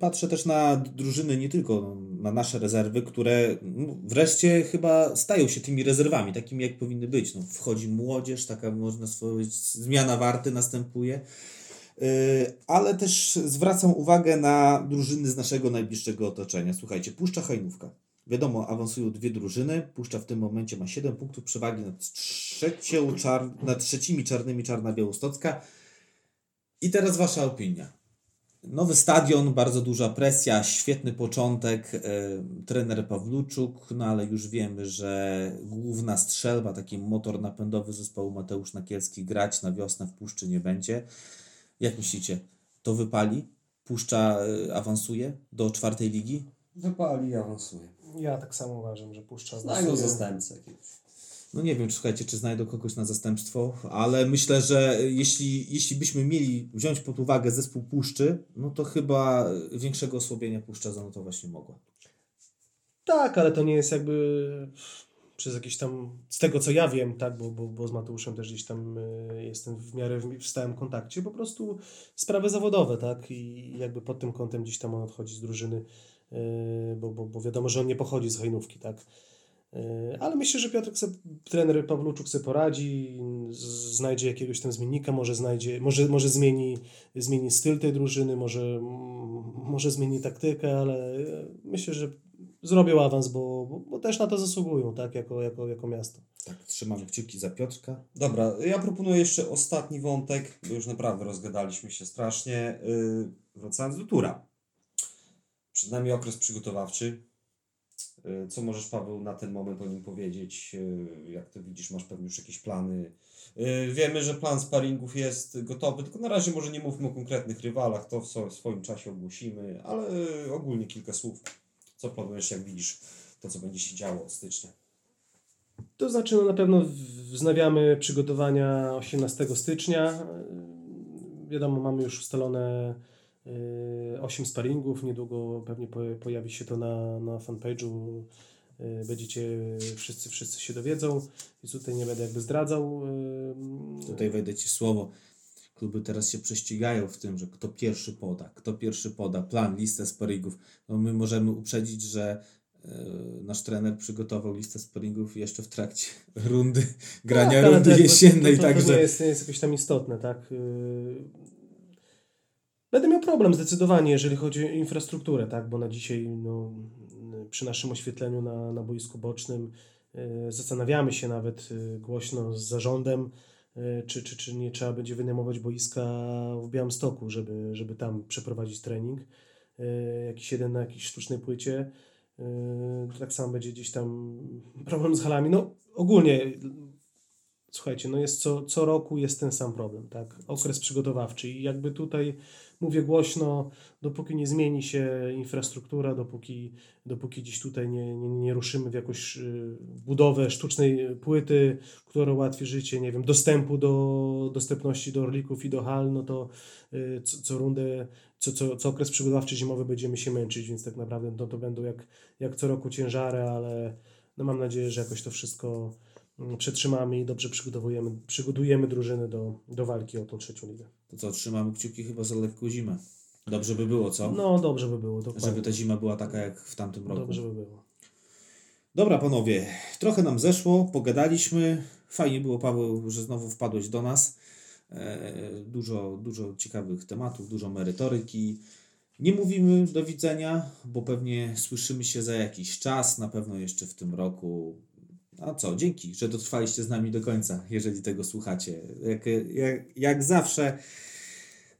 patrzę też na drużyny, nie tylko na nasze rezerwy, które no, wreszcie chyba stają się tymi rezerwami, takimi jak powinny być. No, wchodzi młodzież, taka można powiedzieć, zmiana warty następuje. Yy, ale też zwracam uwagę na drużyny z naszego najbliższego otoczenia. Słuchajcie, Puszcza Hajnówka. Wiadomo, awansują dwie drużyny. Puszcza w tym momencie ma 7 punktów przewagi nad, trzecią czar... nad trzecimi czarnymi Czarna Białostocka. I teraz wasza opinia. Nowy stadion, bardzo duża presja, świetny początek. E, trener Pawluczuk, no ale już wiemy, że główna strzelba, taki motor napędowy zespołu Mateusz Nakielski grać na wiosnę w Puszczy nie będzie. Jak myślicie, to wypali? Puszcza e, awansuje do czwartej ligi? Wypali i awansuje. Ja tak samo uważam, że puszcza Znajdą awansuje. zastępcę jakiegoś. No nie wiem, słuchajcie, czy znajdą kogoś na zastępstwo, ale myślę, że jeśli, jeśli byśmy mieli wziąć pod uwagę zespół Puszczy, no to chyba większego osłabienia Puszcza zanotować nie mogła. Tak, ale to nie jest jakby przez jakieś tam, z tego co ja wiem, tak, bo, bo, bo z Mateuszem też gdzieś tam y, jestem w miarę w, stałym kontakcie, po prostu sprawy zawodowe, tak, i jakby pod tym kątem gdzieś tam on odchodzi z drużyny, y, bo, bo, bo wiadomo, że on nie pochodzi z Hajnówki, tak. Y, Ale myślę, że Piotr, se, trener Pawluczuk sobie poradzi, znajdzie jakiegoś tam zmiennika, może znajdzie, może, może zmieni, zmieni styl tej drużyny, może, może zmieni taktykę, ale myślę, że zrobią awans, bo, bo, bo też na to zasługują, tak, jako, jako, jako miasto. Tak, trzymamy kciuki za Piotrka. Dobra, ja proponuję jeszcze ostatni wątek, bo już naprawdę rozgadaliśmy się strasznie. Yy, wracając do tura. Przed nami okres przygotowawczy. Yy, co możesz, Paweł, na ten moment o nim powiedzieć? Yy, jak to widzisz, masz pewnie już jakieś plany. Yy, wiemy, że plan sparingów jest gotowy, tylko na razie może nie mówmy o konkretnych rywalach, to w swoim czasie ogłosimy, ale ogólnie kilka słów. Co planujesz, jak widzisz to, co będzie się działo od stycznia? To znaczy, no na pewno wznawiamy przygotowania 18 stycznia. Wiadomo, mamy już ustalone 8 sparingów. Niedługo pewnie po, pojawi się to na, na fanpage'u. Yy, Będziecie, wszyscy, wszyscy się dowiedzą, więc tutaj nie będę jakby zdradzał. yy, Tutaj wejdę Ci słowo. Kluby teraz się prześcigają w tym, że kto pierwszy poda, kto pierwszy poda plan, listę sparingów. No my możemy uprzedzić, że nasz trener przygotował listę sparingów jeszcze w trakcie rundy, grania Tak, ale rundy to jesiennej, to, to, to także... nie jest, nie jest jakoś tam istotne, tak? Będę miał problem zdecydowanie, jeżeli chodzi o infrastrukturę, tak? Bo na dzisiaj, no, przy naszym oświetleniu na, na boisku bocznym yy, zastanawiamy się nawet yy, głośno z zarządem, yy, czy, czy, czy nie trzeba będzie wynajmować boiska w Białymstoku, żeby, żeby tam przeprowadzić trening. Jakiś jeden na jakiejś sztucznej płycie. Tak samo będzie gdzieś tam [laughs] problem z halami. No ogólnie słuchajcie, no jest co, co roku jest ten sam problem, tak? Okres przygotowawczy i jakby tutaj mówię głośno, dopóki nie zmieni się infrastruktura, dopóki, dopóki gdzieś tutaj nie, nie, nie ruszymy w jakąś y, budowę sztucznej płyty, która ułatwi życie, nie wiem, dostępu do dostępności do orlików i do hal, no to y, co, co rundę, co, co, co okres przygotowawczy zimowy będziemy się męczyć, więc tak naprawdę no, to będą jak, jak co roku ciężary, ale no mam nadzieję, że jakoś to wszystko przetrzymamy i dobrze przygotowujemy, przygotujemy drużyny do, do walki o tą trzecią ligę. To co, trzymamy kciuki chyba za lekką zimę. Dobrze by było, co? No dobrze by było, dokładnie. Żeby ta zima była taka jak w tamtym roku. Dobrze by było. Dobra, panowie, trochę nam zeszło, pogadaliśmy. Fajnie było, Paweł, że znowu wpadłeś do nas. E, dużo, dużo ciekawych tematów, dużo merytoryki. Nie mówimy do widzenia, bo pewnie słyszymy się za jakiś czas, na pewno jeszcze w tym roku. A co, dzięki, że dotrwaliście z nami do końca, jeżeli tego słuchacie. Jak, jak, jak zawsze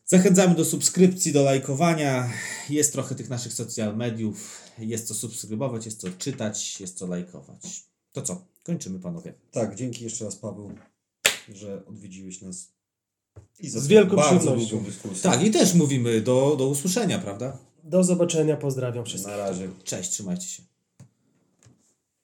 zachęcamy do subskrypcji, do lajkowania. Jest trochę tych naszych social mediów. Jest co subskrybować, jest co czytać, jest co lajkować. To co, kończymy panowie. Tak, dzięki jeszcze raz Paweł, że odwiedziłeś nas. I za Z wielką przyjemnością. Tak, i też mówimy do, do usłyszenia, prawda? Do zobaczenia, pozdrawiam wszystkich. Na razie. Cześć, trzymajcie się.